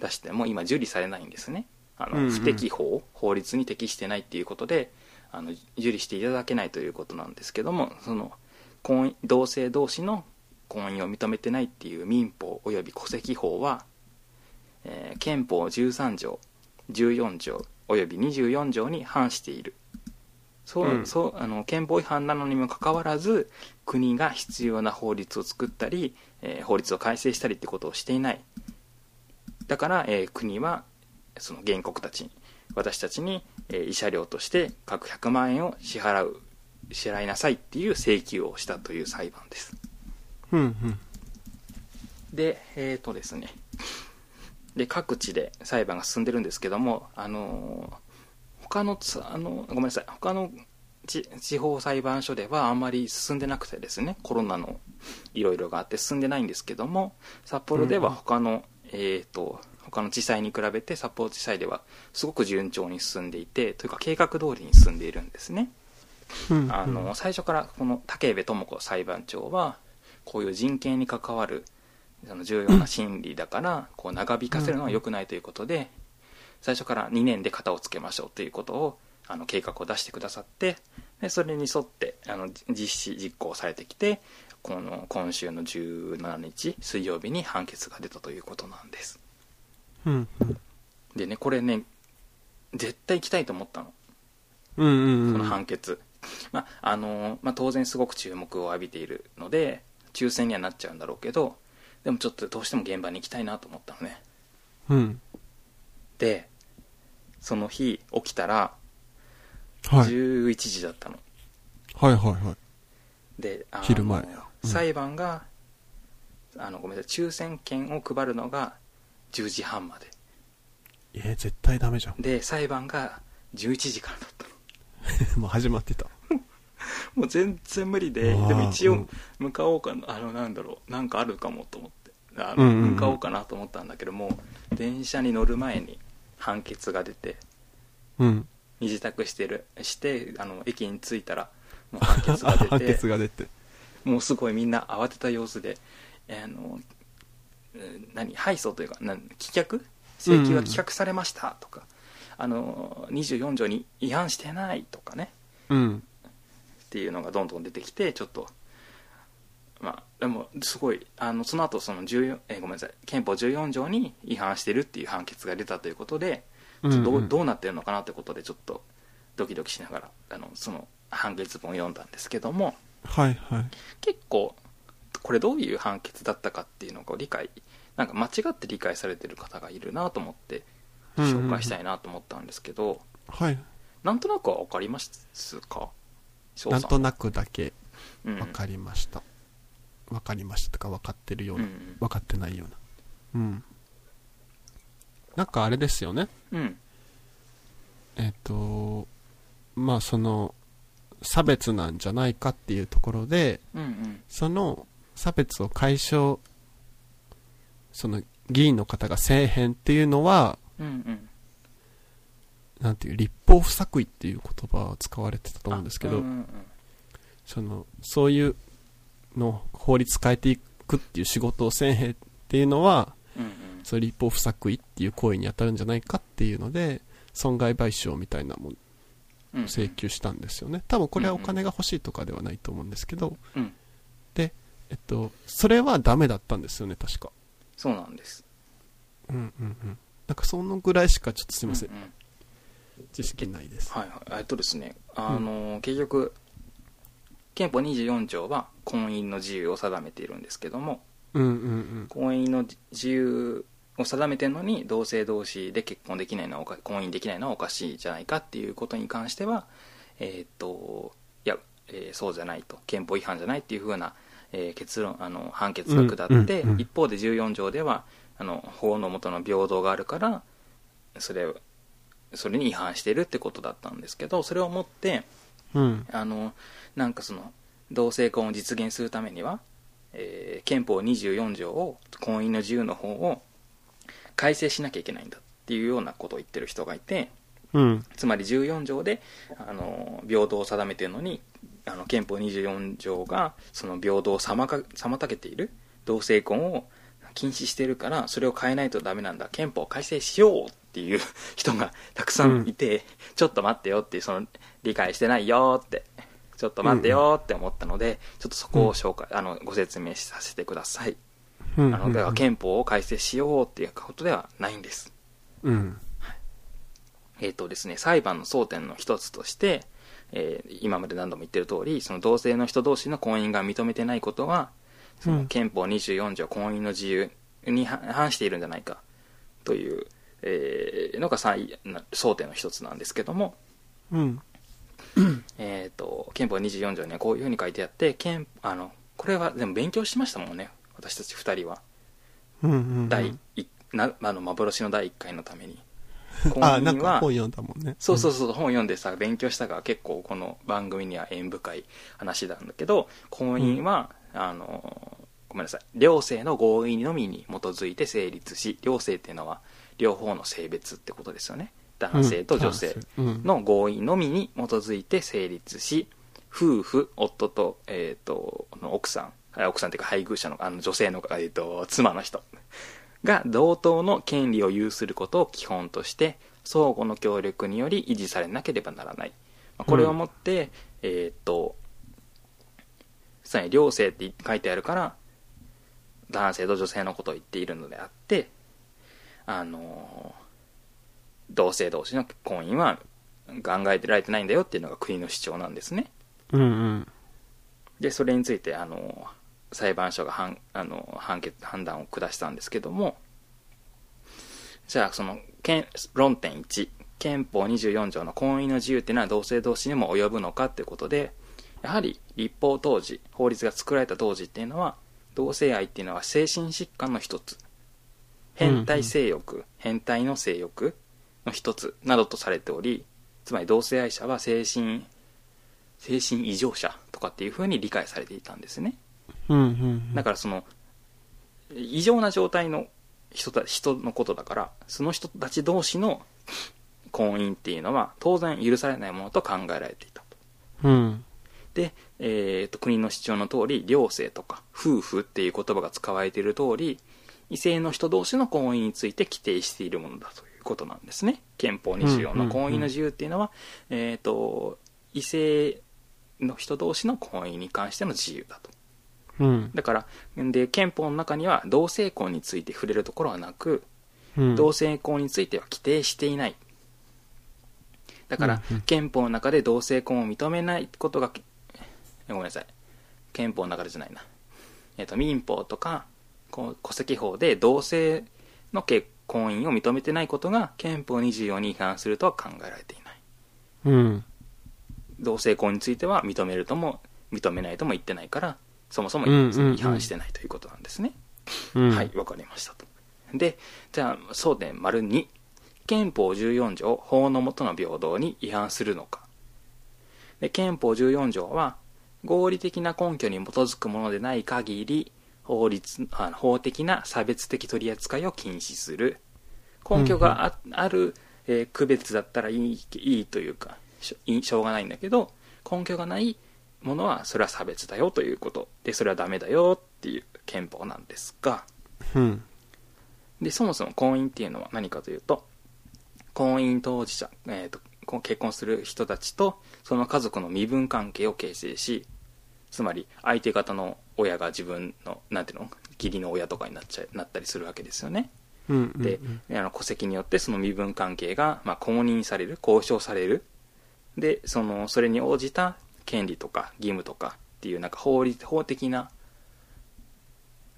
出しても今受理されないんですね。あの、うんうん。不適法法律に適してないっていうことであの受理していただけないということなんですけどもその婚姻同性同士の婚姻を認めてないっていう民法及び戸籍法は、えー憲法13条14条及び24条に反している。そう、うん。そうあの憲法違反なのにもかかわらず国が必要な法律を作ったり、えー法律を改正したりってことをしていない。だから、えー国はその原告たちに私たちに、えー慰謝料として各100万円を支払う支払いなさいっていう請求をしたという裁判ですうんうん。でえっ、とですね。で各地で裁判が進んでるんですけどもあのー他のつあのごめんなさい。他の地地方裁判所ではあんまり進んでなくてですねコロナのいろいろがあって進んでないんですけども札幌では他の、えっ、と他の地裁に比べて札幌地裁ではすごく順調に進んでいてというか計画通りに進んでいるんですね。うん。あの最初からこの武部智子裁判長はこういう人権に関わるその重要な審理だからこう長引かせるのは良くないということで最初から2年で型をつけましょうということをあの計画を出してくださってでそれに沿ってあのじ実施実行されてきてこの今週の17日水曜日に判決が出たということなんです。うんうん。でねこれね絶対行きたいと思ったの。うんうんうん。この判決、まああのまあ、当然すごく注目を浴びているので抽選にはなっちゃうんだろうけどでもちょっとどうしても現場に行きたいなと思ったのね。うん。でその日起きたらはい。11時だったの、はいはいはい。であの昼前。やうん。裁判が、あのごめんなさい抽選券を配るのが10時半まで。えー、絶対ダメじゃん。で裁判が11時からだったの。もう始まってたもう全然無理ででも一応うん。向かおうかな、あのなんだろうなんかあるかもと思って。あの、うんうん。うん向かおうかなと思ったんだけども電車に乗る前に判決が出てうん。二次宅してるしてあの駅に着いたらもう判決が出 判て決が出て。もうすごいみんな慌てた様子であのうん何敗訴というかなん棄却？請求は棄却されましたとか、あの24条に違反してないとかね。うんっていうのがどんどん出てきてちょっとまあでもすごいあのその後その14えーごめんなさい憲法14条に違反してるっていう判決が出たということで、ちょっとどうどうなってるのかなってことでちょっとドキドキしながらあのその判決文を読んだんですけどもはいはい。結構これどういう判決だったかっていうのを理解なんか間違って理解されてる方がいるなと思って紹介したいなと思ったんですけど、はい。なんとなくは分かりますか？なんとなくだけうん。分かりました、分かりましたとか分かってるような、うん。うん分かってないような。うん。なんかあれですよね。うん。えっ、とまあその差別なんじゃないかっていうところでうんうん。その差別を解消その議員の方がせえへんっていうのはうんうんなんていう立法不作為っていう言葉を使われてたと思うんですけど、あうんうんそのそういうの法律変えていくっていう仕事をせえへんっていうのはうんうん。そういう立法不作為っていう行為に当たるんじゃないかっていうので損害賠償みたいなもの請求したんですよね。多分これはお金が欲しいとかではないと思うんですけど、うん。でえっとそれはダメだったんですよね確か。そうなんです。うんうんうん。なんかそのぐらいしかちょっとすいません、うんうん知識ないです。はいはい。えっとですねあの、結局憲法24条は婚姻の自由を定めているんですけどもうんうんうん。婚姻の自由を定めてるのに同性同士で結婚できないのはおか婚姻できないのはおかしいじゃないかっていうことに関してはえーっといや、えーそうじゃないと憲法違反じゃないっていうふうな、えー結論あの判決が下って、うんうんうん一方で14条ではあの法の下の平等があるからそれそれに違反してるってことだったんですけどそれをもってうんあのなんかその同性婚を実現するためには、えー憲法24条を婚姻の自由の方を改正しなきゃいけないんだっていうようなことを言ってる人がいてうん。つまり14条であの平等を定めているのにあの憲法24条がその平等を妨げている同性婚を禁止しているからそれを変えないとダメなんだ。憲法を改正しようっていう 人がたくさんいて、ちょっと待ってよっていうその理解してないよってちょっと待ってよって思ったので、ちょっとそこを紹介、あのご説明させてください、うん。あのだから憲法を改正しようっていうことではないんです。うん。えっ、とですね、裁判の争点の一つとして、えー今まで何度も言ってる通り、その同性の人同士の婚姻が認めてないことは、その憲法24条婚姻の自由に反反しているんじゃないかという、えーのが争点の一つなんですけども、うん。えっ、と、憲法24条にはこういうふうに書いてあって、憲あの、これはでも勉強しましたもんね、私たち二人は。うん。うん。第一なあの幻の第1回のために。婚姻は本読んだもんね。そうそうそう、本読んでさ、勉強したから結構この番組には縁深い話なんだけど、婚姻は、あの、ごめんなさい、両性の合意のみに基づいて成立し、両性っていうのは両方の性別ってことですよね。男性と女性うん。の合意のみに基づいて成立し、夫婦、夫と、えっ、と、の奥さん、あ奥さんっていうか配偶者の、あの女性の、えっ、と、妻の人が同等の権利を有することを基本として、相互の協力により維持されなければならない。まあこれをもって、えっ、と、さらに両性って書いてあるから、男性と女性のことを言っているのであって、あの同性同士の婚姻は考えてられてないんだよっていうのが国の主張なんですね。うんうん。で、それについて、あの、裁判所が判あの判決、判断を下したんですけども、じゃあ、その、憲論点1、憲法24条の婚姻の自由っていうのは同性同士にも及ぶのかっていうことで、やはり立法当時、法律が作られた当時っていうのは、同性愛っていうのは精神疾患の一つ、変態性欲、変態の性欲の一つなどとされており、つまり同性愛者は精神精神異常者とかっていう風に理解されていたんですねうんうん。だからその異常な状態の人た人のことだからその人たち同士の婚姻っていうのは当然許されないものと考えられていたとうん。で、えーと国の主張の通り両性とか夫婦っていう言葉が使われている通り異性の人同士の婚姻について規定しているものだということなんですね。憲法24の婚姻の自由っていうのは、えー、と異性の人同士の婚姻に関しての自由だと。うん。だからで憲法の中には同性婚について触れるところはなく、うん。同性婚については規定していない。だから、うんうん。憲法の中で同性婚を認めないことがえごめんなさい憲法の中でじゃないな、えっと民法とか戸籍法で同性の結婚姻を認めてないことが憲法24に違反するとは考えられていないうん。同性婚については認めるとも認めないとも言ってないからそもそも違反してないということなんですね、うん。はい、わかりましたと。で、じゃあ、争点丸2。憲法14条、法の下の平等に違反するのか。で、憲法14条は、合理的な根拠に基づくものでない限り、法律、あ法的な差別的取り扱いを禁止する。根拠があ,、ある、えー区別だったらいいいいというかしょしょうがないんだけど、根拠がないものは、それは差別だよということ。で、それはダメだよっていう憲法なんですが、うん。でそもそも婚姻っていうのは何かというと婚姻当事者、えーとこう結婚する人たちとその家族の身分関係を形成しつまり相手方の親が自分のなんていうの？義理の親とかになっちゃなったりするわけですよねうん。で、あの戸籍によってその身分関係が、まあ、公認される公証されるでそのそれに応じた権利とか義務とかっていうなんか法律法的な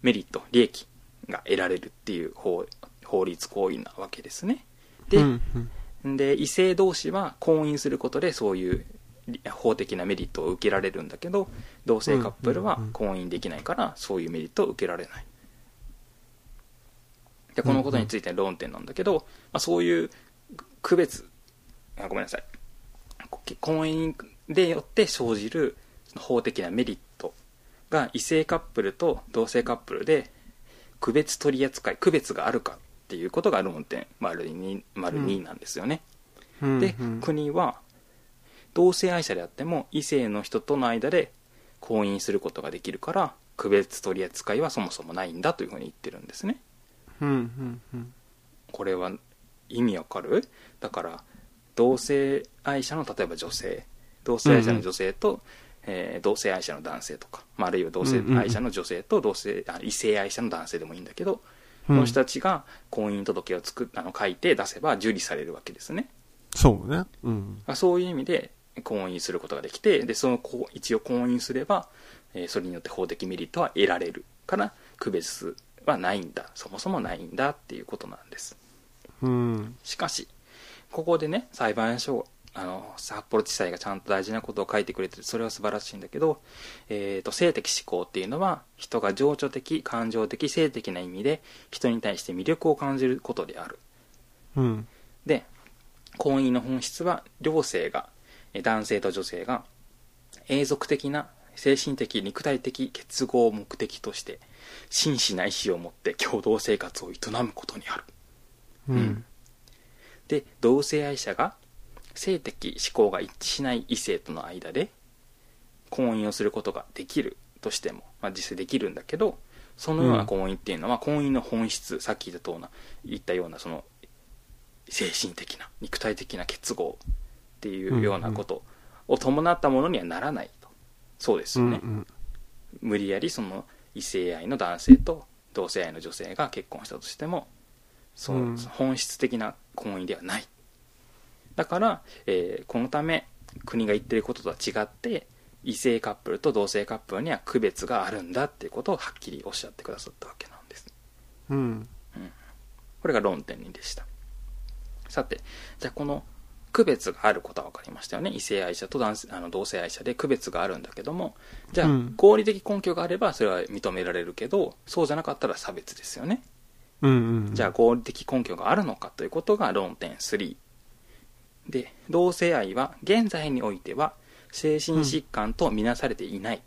メリット利益が得られるっていう法法律行為なわけですねで,、うんうん。で異性同士は婚姻することでそういう法的なメリットを受けられるんだけど同性カップルは婚姻できないからそういうメリットを受けられない。でこのことについての論点なんだけど、まあ、そういう区別あごめんなさい。婚姻でよって生じる法的なメリットが異性カップルと同性カップルで区別取り扱い区別があるかっていうことが論点丸2丸2なんですよね、うん。で、うん。国は同性愛者であっても異性の人との間で婚姻することができるから区別取り扱いはそもそもないんだというふうに言ってるんですね。うんうんうん。これは意味わかる？だから同性愛者の例えば女性。同性愛者の女性と、えー同性愛者の男性とか、まあ、あるいは同性愛者の女性と同性あ異性愛者の男性でもいいんだけど、うんこの人たちが婚姻届を作っあの書いて出せば受理されるわけですねそうね。うん。あそういう意味で婚姻することができてでそのこう一応婚姻すれば、えーそれによって法的メリットは得られるから区別はないんだそもそもないんだっていうことなんですうん。しかしここでね裁判所あの札幌地裁がちゃんと大事なことを書いてくれててそれは素晴らしいんだけど、えーと性的思考っていうのは人が情緒的感情的性的な意味で人に対して魅力を感じることであるうん。で婚姻の本質は両性がえ男性と女性が永続的な精神的肉体的結合を目的として真摯な意志を持って共同生活を営むことにあるうん。で同性愛者が性的思考が一致しない異性との間で婚姻をすることができるとしても、まあ、実際できるんだけどそのような婚姻っていうのは、婚姻の本質さっき言ったような言ったようなその精神的な肉体的な結合っていうようなことを伴ったものにはならないと。そうですよね、うん無理やりその異性愛の男性と同性愛の女性が結婚したとしてもそううん。本質的な婚姻ではないだから、えーこのため国が言ってることとは違って異性カップルと同性カップルには区別があるんだっていうことをはっきりおっしゃってくださったわけなんです。うん。これが論点2でした。さてじゃあこの区別があることは分かりましたよね。異性愛者と男性あの同性愛者で区別があるんだけどもじゃあうん。合理的根拠があればそれは認められるけどそうじゃなかったら差別ですよね。うんうん。じゃあ合理的根拠があるのかということが論点3で同性愛は現在においては精神疾患とみなされていない。っ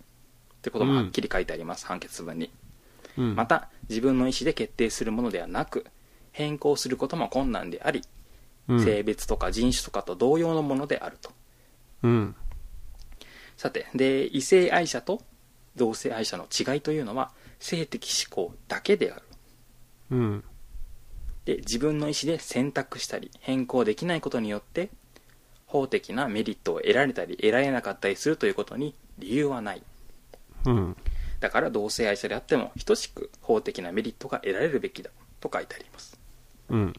てこともはっきり書いてあります、判決文に。うん、また自分の意思で決定するものではなく変更することも困難であり、うん、性別とか人種とかと同様のものであると。うん。さてで異性愛者と同性愛者の違いというのは性的思考だけである。うん。で自分の意思で選択したり変更できないことによって法的なメリットを得られたり得られなかったりするということに理由はない。うん。だから同性愛者であっても等しく法的なメリットが得られるべきだと書いてあります。うん。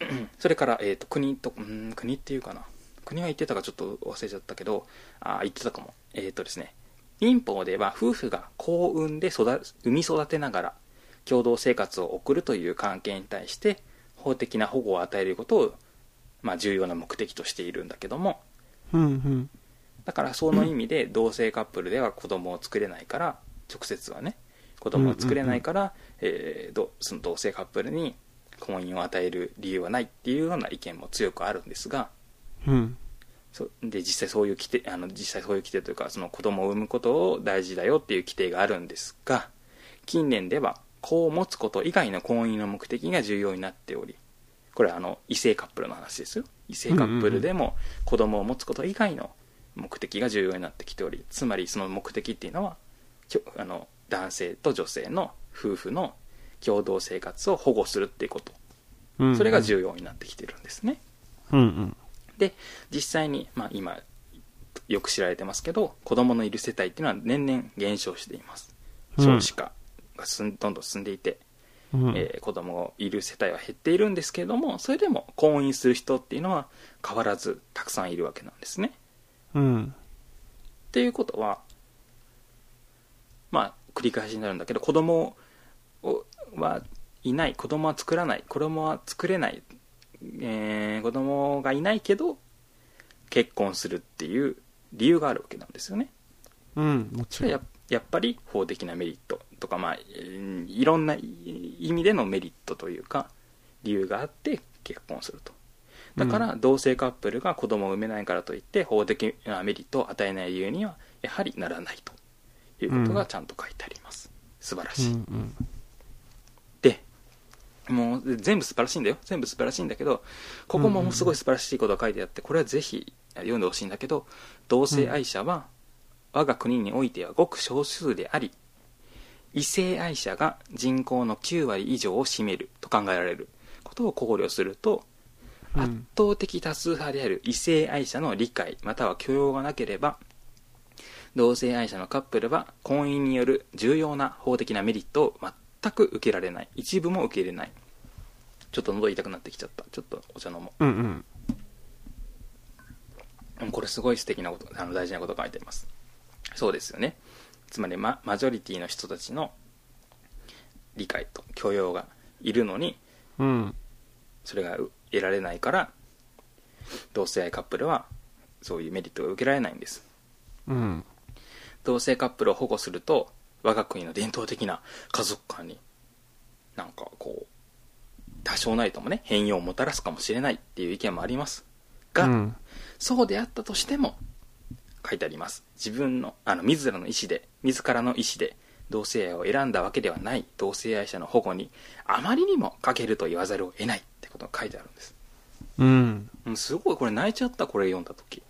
それから、えー、と国とうーん国っていうかな。国は言ってたかちょっと忘れちゃったけどあー言ってたかも。えっ、とですね。民法では夫婦が子を産んで育産み育てながら共同生活を送るという関係に対して法的な保護を与えることを、まあ、重要な目的としているんだけどもうん。うん。だからその意味で同性カップルでは子供を作れないから直接はね子供を作れないから、えーどその同性カップルに婚姻を与える理由はないっていうような意見も強くあるんですがうん。そで実際そういう規定あの実際そういう規定というかその子供を産むことを大事だよっていう規定があるんですが近年では子を持つこと以外の婚姻の目的が重要になっておりこれはあの異性カップルの話ですよ異性カップルでも子供を持つこと以外の目的が重要になってきておりつまりその目的っていうのはあの男性と女性の夫婦の共同生活を保護するっていうことうん。それが重要になってきてるんですね、うん。うん。で実際に、まあ、今よく知られてますけど子供のいる世帯っていうのは年々減少していますうん少子化が進んどんどん進んでいて、うん。えー子供がいる世帯は減っているんですけれどもそれでも婚姻する人っていうのは変わらずたくさんいるわけなんですねうん。っていうことはまあ繰り返しになるんだけど子供をはいない子供は作らない子供は作れない、えー子供がいないけど結婚するっていう理由があるわけなんですよねうん。もちろん。やっぱり法的なメリットとか、まあ、えーいろんな意味でのメリットというか理由があって結婚すると。だから同性カップルが子供を産めないからといって法的なメリットを与えない理由にはやはりならないということがちゃんと書いてあります。素晴らうしい、ん。うん。でもう全部素晴らしいんだよ。全部素晴らしいんだけどここもすごい素晴らしいことが書いてあってこれはぜひ読んでほしいんだけど同性愛者は我が国においてはごく少数であり異性愛者が人口の9割以上を占めると考えられることを考慮するとうん。圧倒的多数派である異性愛者の理解または許容がなければ同性愛者のカップルは婚姻による重要な法的なメリットを全く受けられない。一部も受け入れない。ちょっと喉痛くなってきちゃった。ちょっとお茶飲もう。んうん。ううんこれすごい素敵なことあの大事なことが書いてます。そうですよねつまりママジョリティの人たちの理解と許容がいるのにうん。それが得られないから同性愛カップルはそういうメリットが受けられないんですうん。同性カップルを保護すると我が国の伝統的な家族観になんかこう多少なりともね変容をもたらすかもしれないっていう意見もありますが、うんそうであったとしても書いてあります自分のあの自らの意思で自らの意思で同性愛を選んだわけではない同性愛者の保護にあまりにも欠けると言わざるを得ないってことが書いてあるんですうん。うんすごいこれ泣いちゃったこれ読んだ時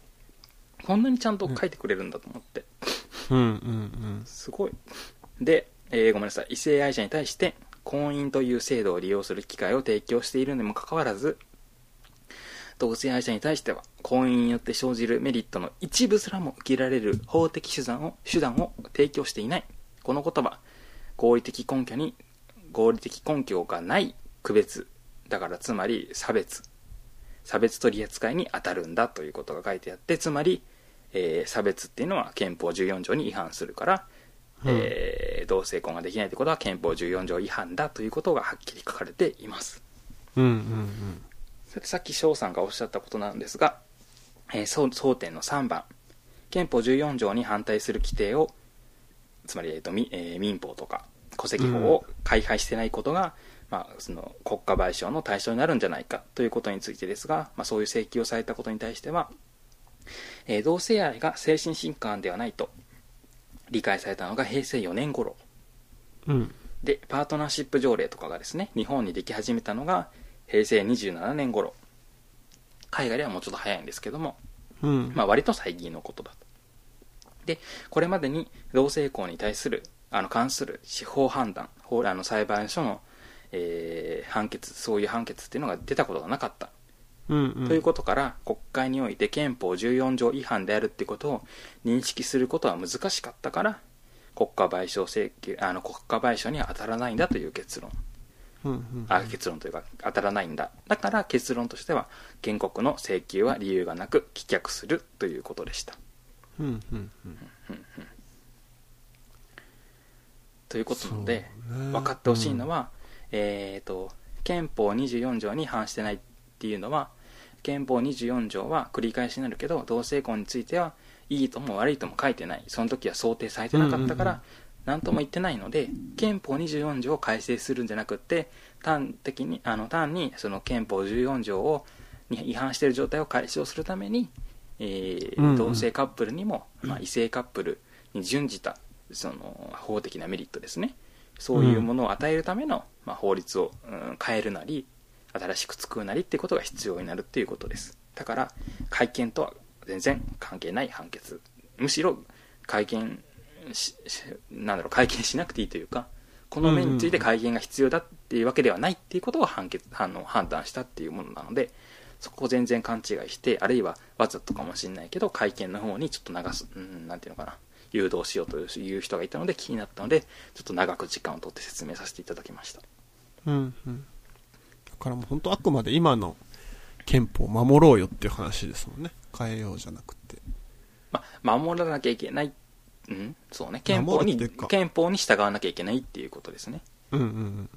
こんなにちゃんと書いてくれるんだと思って、うん。うん。すごい。で、えーごめんなさい。異性愛者に対して婚姻という制度を利用する機会を提供しているにもかかわらず、同性愛者に対しては婚姻によって生じるメリットの一部すらも受けられる法的手段を手段を提供していない。この言葉、合理的根拠に合理的根拠がない区別。だからつまり差別。差別取り扱いに当たるんだということが書いてあって、つまり、えー差別っていうのは憲法14条に違反するから、うんえー同性婚ができないということは憲法14条違反だということがはっきり書かれています。うん。うん。それさっき翔さんがおっしゃったことなんですが、えー争争点の3番憲法14条に反対する規定をつまり、えーとみえー民法とか戸籍法を開廃してないことが、まあ、その国家賠償の対象になるんじゃないかということについてですが、まあ、そういう請求をされたことに対しては、えー同性愛が精神疾患ではないと理解されたのが平成4年頃うん。でパートナーシップ条例とかがですね日本にでき始めたのが平成27年頃海外ではもうちょっと早いんですけども、うん。まあ、割と最近のことだとでこれまでに同性婚に対するあの関する司法判断法あの裁判所の、えー判決そういう判決っていうのが出たことがなかったうん。ということから国会において憲法14条違反であるってことを認識することは難しかったから国家賠償請求あの国家賠償には当たらないんだという結論うん。うん。あ結論というか当たらないんだ。だから結論としては原告の請求は理由がなく棄却するということでした。うん。うん。ということなので、ね。分かってほしいのは、えー、と憲法24条に反してないっていうのは憲法24条は繰り返しになるけど同性婚についてはいいとも悪いとも書いてない。その時は想定されてなかったから、うんうん何とも言ってないので憲法24条を改正するんじゃなくって単的にあの単にその憲法14条をに違反している状態を解消するために、えーうんうん。同性カップルにも、まあ、異性カップルに準じたその法的なメリットですね。そういうものを与えるための、まあ、法律を、うん変えるなり新しく作るなりっていうことが必要になるっていうことです。だから会見とは全然関係ない判決。むしろ会見なんだろう会見しなくていいというかこの面について会見が必要だっていうわけではないっていうことを判決判の判断したっていうものなのでそこを全然勘違いしてあるいはわざとかもしれないけど会見の方にちょっと流す、うん、なんていうのかな誘導しようという人がいたので気になったのでちょっと長く時間を取って説明させていただきましたうん。うん。だからもう本当あくまで今の憲法を守ろうよっていう話ですもんね。変えようじゃなくて。まあ、守らなきゃいけない、うん、そうね、憲法に憲法に従わなきゃいけないっていうことですね。うんうん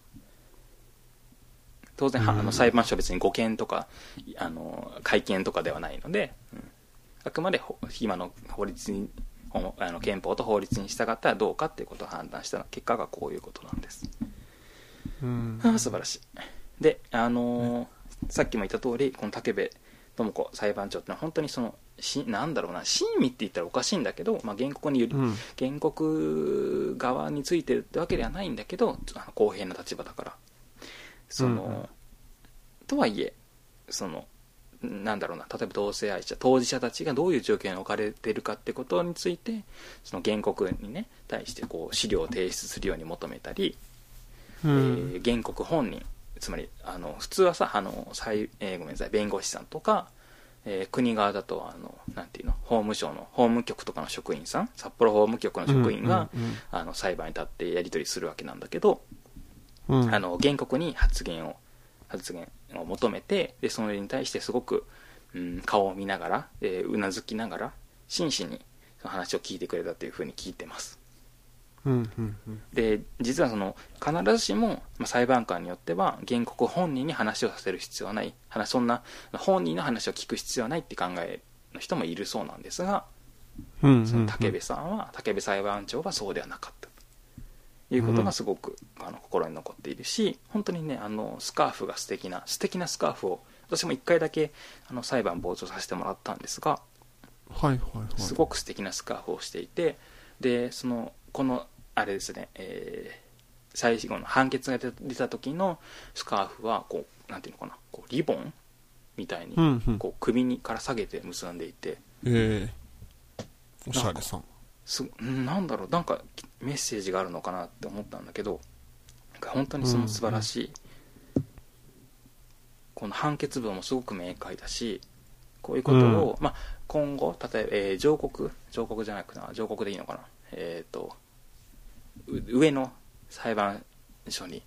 当然、うんあの裁判所は別に護憲とか、あの、会見とかではないので、うん。あくまでほ今の法律に、ほあの憲法と法律に従ったらどうかっていうことを判断した結果がこういうことなんです。うん。ああ素晴らしい。であのーさっきも言った通りこの武部智子裁判長ってのは本当にそのしなんだろうな親身って言ったらおかしいんだけど、まあ、原告により、うん。原告側についてるってわけではないんだけどあの公平な立場だから。その、うんうん。とはいえそのなんだろうな例えば同性愛者当事者たちがどういう状況に置かれているかってことについてその原告にね対してこう資料を提出するように求めたり、うえん。ー原告本人つまりあの普通はさあの裁、えーごめんなさい弁護士さんとか、えー国側だとあのなんていうの法務省の法務局とかの職員さん札幌法務局の職員が、うんあの裁判に立ってやり取りするわけなんだけど、うん。うん、あの原告に発言を発言を求めてでそれに対してすごく、うん、顔を見ながら、えーうなずきながら真摯にその話を聞いてくれたというふうに聞いてますうんうんうん。で実はその必ずしも、まあ、裁判官によっては原告本人に話をさせる必要はない話そんな本人の話を聞く必要はないって考えの人もいるそうなんですがうんうんうんその武部さんは武部裁判長はそうではなかったということがすごく、あの心に残っているし本当にねあのスカーフが素敵な素敵なスカーフを私も一回だけあの裁判傍聴させてもらったんですがはいはいはい。すごく素敵なスカーフをしていてでそのこのあれですね、えー最後の判決が出出た時のスカーフはこうなんていうのかなこうリボンみたいにうんうん。こう首にから下げて結んでいて、ええおしゃれさん。すんなんだろうなんかメッセージがあるのかなって思ったんだけど本当にその素晴らしい、この判決文もすごく明快だしこういうことを、まあ、今後例えば、えー上告？上告じゃなくな上告でいいのかな？えっ、とう上の裁判所に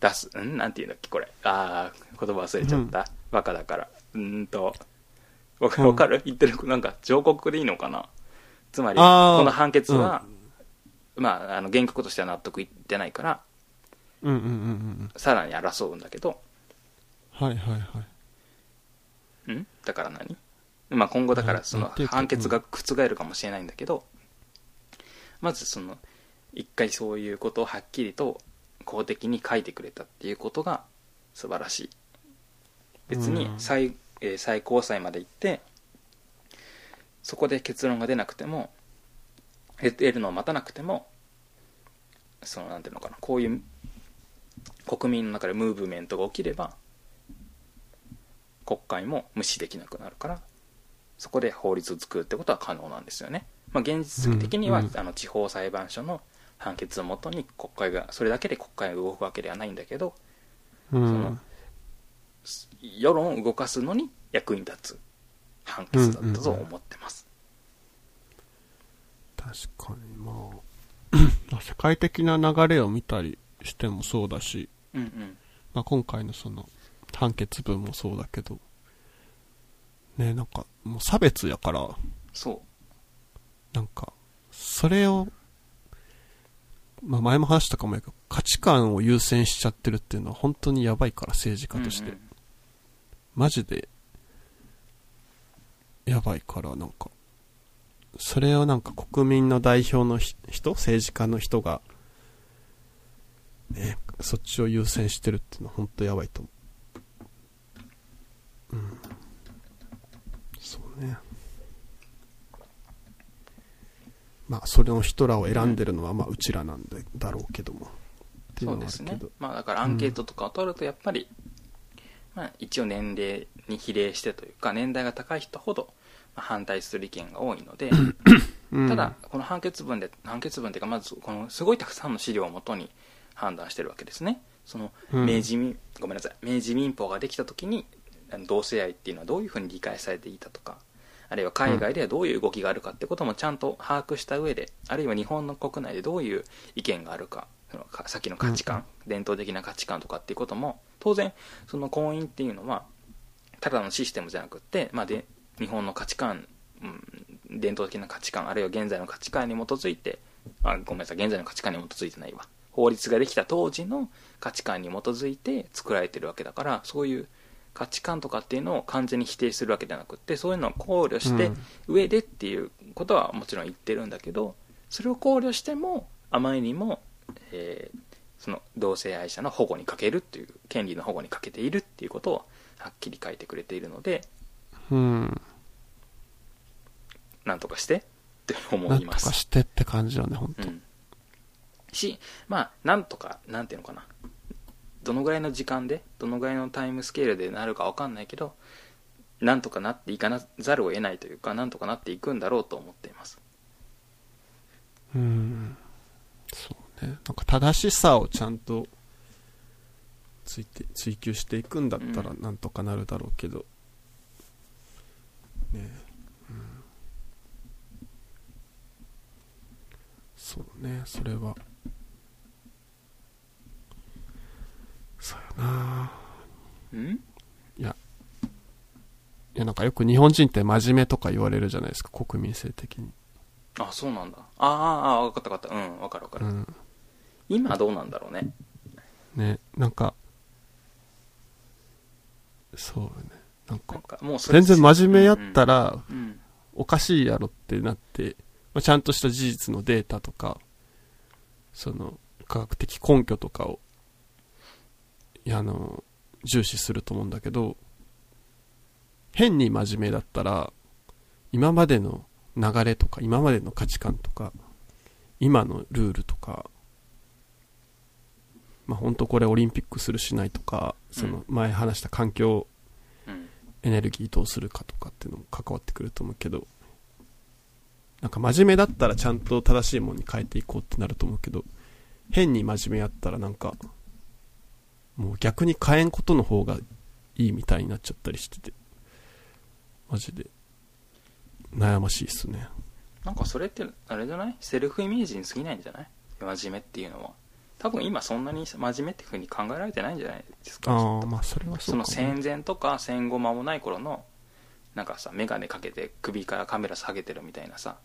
出すん？なんていうんだっけこれ。ああ言葉忘れちゃった、バカだから。うーんと。わかわかる、言ってる？なんか上告でいいのかな？つまりこの判決は、まあ、あの原告としては納得いってないからうんうんうんうん。さらに争うんだけど。はいはいはい。ん？だから何？まあ今後だからその判決が覆るかもしれないんだけどまずその一回そういうことをはっきりと公的に書いてくれたっていうことが素晴らしい。別にうん。最,、えー最高裁まで行ってそこで結論が出なくても得得るのを待たなくてもそのなんていうのかなこういう国民の中でムーブメントが起きれば国会も無視できなくなるからそこで法律を作るってことは可能なんですよね、まあ、現実的には、うんうんあの地方裁判所の判決をもとに国会がそれだけで国会が動くわけではないんだけどうん。の。世論を動かすのに役に立つ判決だったと思ってます、確かにまあ 世界的な流れを見たりしてもそうだし、うん、うん。まあ、今回のその判決文もそうだけどねなんかもう差別やからそなんかそれをまあ前も話したかもやけど価値観を優先しちゃってるっていうのは本当にやばいから政治う家として、うんうん。マジでやばいからなんかそれをなんか国民の代表のひ人政治家の人がねそっちを優先してるっていうのは本当やばいと思う。うん。そうねまあそれの人らを選んでるのはまあうちらなんでだろうけども。そうですね。まあだからアンケートとかを取るとやっぱり、まあ、一応年齢に比例してというか年代が高い人ほどまあ反対する意見が多いのでうん。ただこの判決文で判決文というかまずこのすごいたくさんの資料をもとに判断してるわけですね。そのうん。明治民、ごめんなさい明治民法ができた時にあの同性愛っていうのはどういうふうに理解されていたとかあるいは海外ではどういう動きがあるかってこともちゃんと把握した上であるいは日本の国内でどういう意見があるかそのかさっきの価値観、伝統的な価値観とかっていうことも当然その婚姻っていうのはただのシステムじゃなくって、まあ、で日本の価値観、うん、伝統的な価値観あるいは現在の価値観に基づいてあごめんなさい現在の価値観に基づいてないわ。法律ができた当時の価値観に基づいて作られてるわけだからそういう価値観とかっていうのを完全に否定するわけじゃなくってそういうのを考慮してうん。上でっていうことはもちろん言ってるんだけどそれを考慮してもあまりにも、えーその同性愛者の保護に欠けるっていう権利の保護に欠けているっていうことをはっきり書いてくれているのでうん。なんとかしてって思なんとかいますしてって感じよね本当うん、しまあなんとかなんていうのかなどのぐらいの時間でどのぐらいのタイムスケールでなるか分かんないけどなんとかなっていかなざるを得ないというかなんとかなっていくんだろうと思っていますうん。そうね。なんか正しさをちゃんとついて、追求していくんだったらうなんとかなるだろうけど。ねうん。そうね、それは。そうやなうん？いや。いや、なんかよく日本人って真面目とか言われるじゃないですか、国民性的に。あそうなんだあああ分かった分かったうん分かる分かる、うん。今どうなんだろうねね、なんか、そうね。なんか、全然真面目やったら、うん、うんおかしいやろってなって、まあ、ちゃんとした事実のデータとか、その、科学的根拠とかを、あの、重視すると思うんだけど、変に真面目だったら、今までの流れとか、今までの価値観とか、今のルールとか、まあ本当これオリンピックするしないとか、その前話した環境うん。エネルギーどうするかとかっていうのも関わってくると思うけど、なんか真面目だったらちゃんと正しいものに変えていこうってなると思うけど、変に真面目やったらなんか、もう逆に変えんことの方がいいみたいになっちゃったりしてて、マジで、悩ましいっすね。なんかそれってあれじゃない？セルフイメージに過ぎないんじゃない？真面目っていうのは。多分今そんなに真面目っていうふうに考えられてないんじゃないですか？ああ、まあそれはそそうのかもね、戦前とか戦後間もない頃のなんかさ眼鏡かけて首からカメラ下げてるみたいなさ。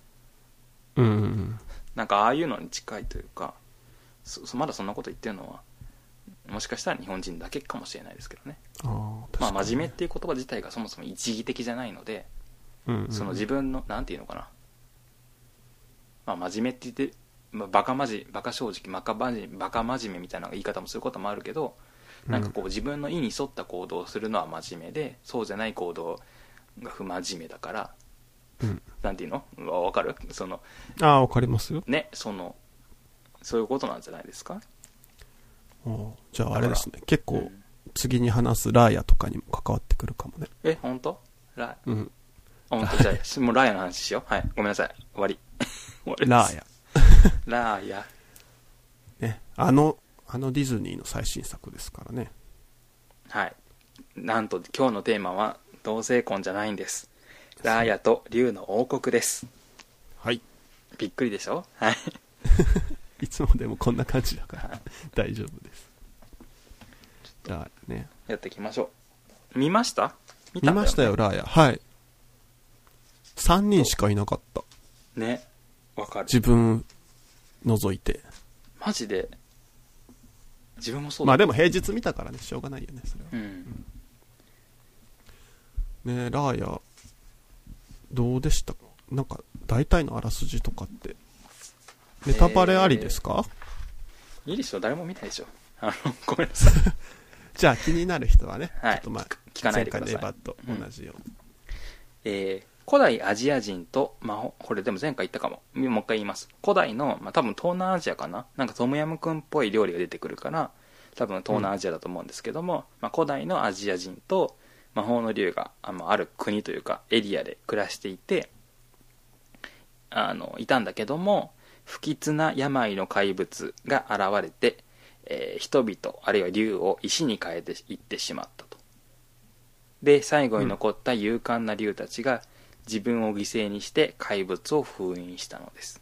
うんうんうん。なんかああいうのに近いというかそそまだそんなこと言ってるのはもしかしたら日本人だけかもしれないですけどね。まあ真面目っていう言葉自体がそもそも一義的じゃないのでうんうん。その自分のなんていうのかな。まあ真面目って言って、まあ、バカまじバカ正直バカ真面目バカ真面目みたいな言い方もすることもあるけどなんかこう自分の意に沿った行動をするのは真面目でそうじゃない行動が不真面目だからうん。なんていうの？わわかる？そのああ、わかりますよ。ねそのそういうことなんじゃないですか？じゃああれですね。結構うん次に話すラーヤとかにも関わってくるかもね。え本当？ラうん。あ本当？じゃあ もうラーヤの話しようはいごめんなさい終わり 終わりラーヤ。ラーヤね。あの、あのディズニーの最新作ですからね。はい。なんと今日のテーマは同性婚じゃないんです。ラーヤと竜の王国です。はい。びっくりでしょ？はい。いつもでもこんな感じだからはい大丈夫です。ラーヤね。やっていきましょう。見ました？見見ましたよ、ね。ラーヤ。はい。3人しかいなかった。ね。わかる。自分除いて。マジで？自分もそうだ。まあでも平日見たからね、しょうがないよね、それは。うん。ねラーヤ、どうでした？なんか、大体のあらすじとかって。ネタバレありですか、いいでしょ誰も見ないでしょあの、ごめんなさい。じゃあ気になる人はね、はいちょっとまあ、聞かないでください前回のエヴァと同じように。えー古代アジア人と、まあ、ほこれでも前回言ったかも。もう一回言います。古代の、まあ、多分東南アジアかな？なんかトムヤムクンっぽい料理が出てくるから、多分東南アジアだと思うんですけども、まあ、古代のアジア人と魔法の竜があのある国というかエリアで暮らしていて、あの、いたんだけども、不吉な病の怪物が現れて、えー人々、あるいは竜を石に変えていってしまったと。で、最後に残った勇敢な竜たちが自分を犠牲にして怪物を封印したのです。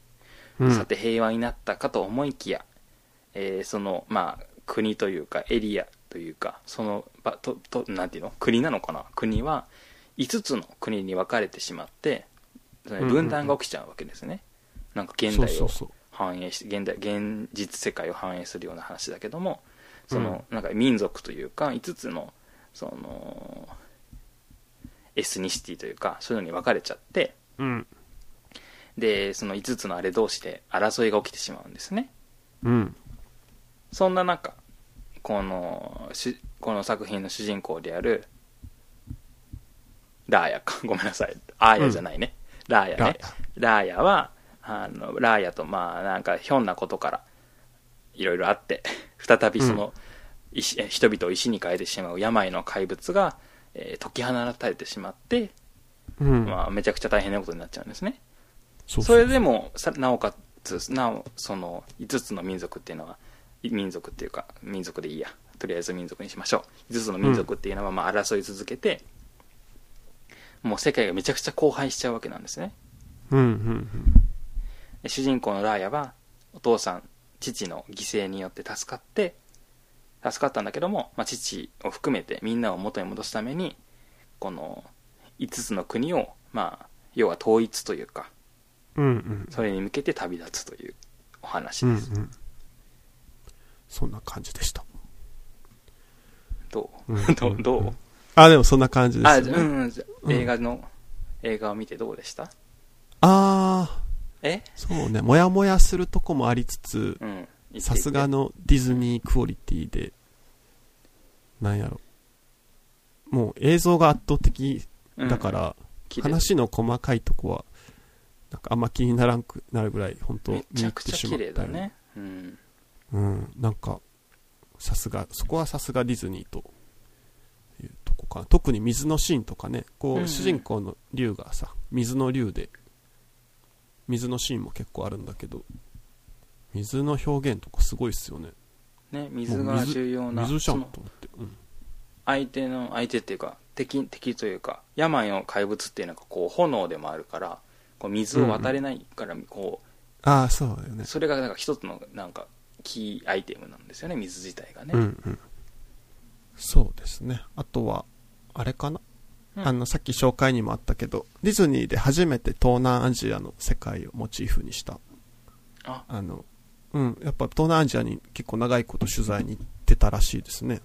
うんさて平和になったかと思いきや、えーその、まあ、国というかエリアというか、その場と、と、なんていうの？国なのかな？国は5つの国に分かれてしまって、分断が起きちゃうわけですね。なんか現代を。反映し現代現実世界を反映するような話だけどもその、なんか民族というか5つのそのエスニシティというかそういうのに分かれちゃってうん。でその5つのあれ同士で争いが起きてしまうんですね。うん。そんな中このしこの作品の主人公であるラーヤか。ごめんなさい。アーヤじゃないね、ラーヤね。ラーヤはあのラーヤとまあなんかひょんなことからいろいろあって 再びその、石え人々を石に変えてしまう病の怪物が、えー解き放たれてしまって、うん。まあ、めちゃくちゃ大変なことになっちゃうんですね。それでもさなおかつなおその5つの民族っていうのはい民族っていうか民族でいいや。とりあえず民族にしましょう。5つの民族っていうのはまあ争い続けて、もう世界がめちゃくちゃ荒廃しちゃうわけなんですね。うんうんで主人公のラーヤはお父さん父の犠牲によって助かって助かったんだけども、まあ、父を含めてみんなを元に戻すためにこの5つの国をまあ要は統一というかうん。うんうん。それに向けて旅立つというお話うんうです、ん。そんな感じでした。どう？うんどう？どう？あ、でもそんな感じですね。うんうん、じゃうん映画の、映画を見てどうでした？あえ？ー、そうね。もやもやするとこもありつつ、うん。さすがのディズニークオリティで、なんやろ。もう映像が圧倒的だか、ら、綺麗話の細かいとこは、なんかあんま気にならんくなるぐらい、本当めちゃくちゃ綺麗だよね。うん。うん、なんか、さすが、そこはさすがディズニーというとこかな。特に水のシーンとかね、こう、うんうん主人公の竜がさ、水の竜で、水のシーンも結構あるんだけど、水の表現とかすごいっすよね。ね、水が重要な、水じゃんと思って。うん。相手の、相手っていうか、敵、敵というか、病の怪物っていうのがこう、炎でもあるから、こう水を渡れないから、こああ、そうだよう、ね。それがなんか一つの、なんか、キーアイテムなんですよね、水自体がね。うんうん。そうですね。あとは、あれかな、うん。あの、さっき紹介にもあったけど、ディズニーで初めて東南アジアの世界をモチーフにした。あ、あの、うん、やっぱ東南アジアに結構長いこと取材に行ってたらしいですね。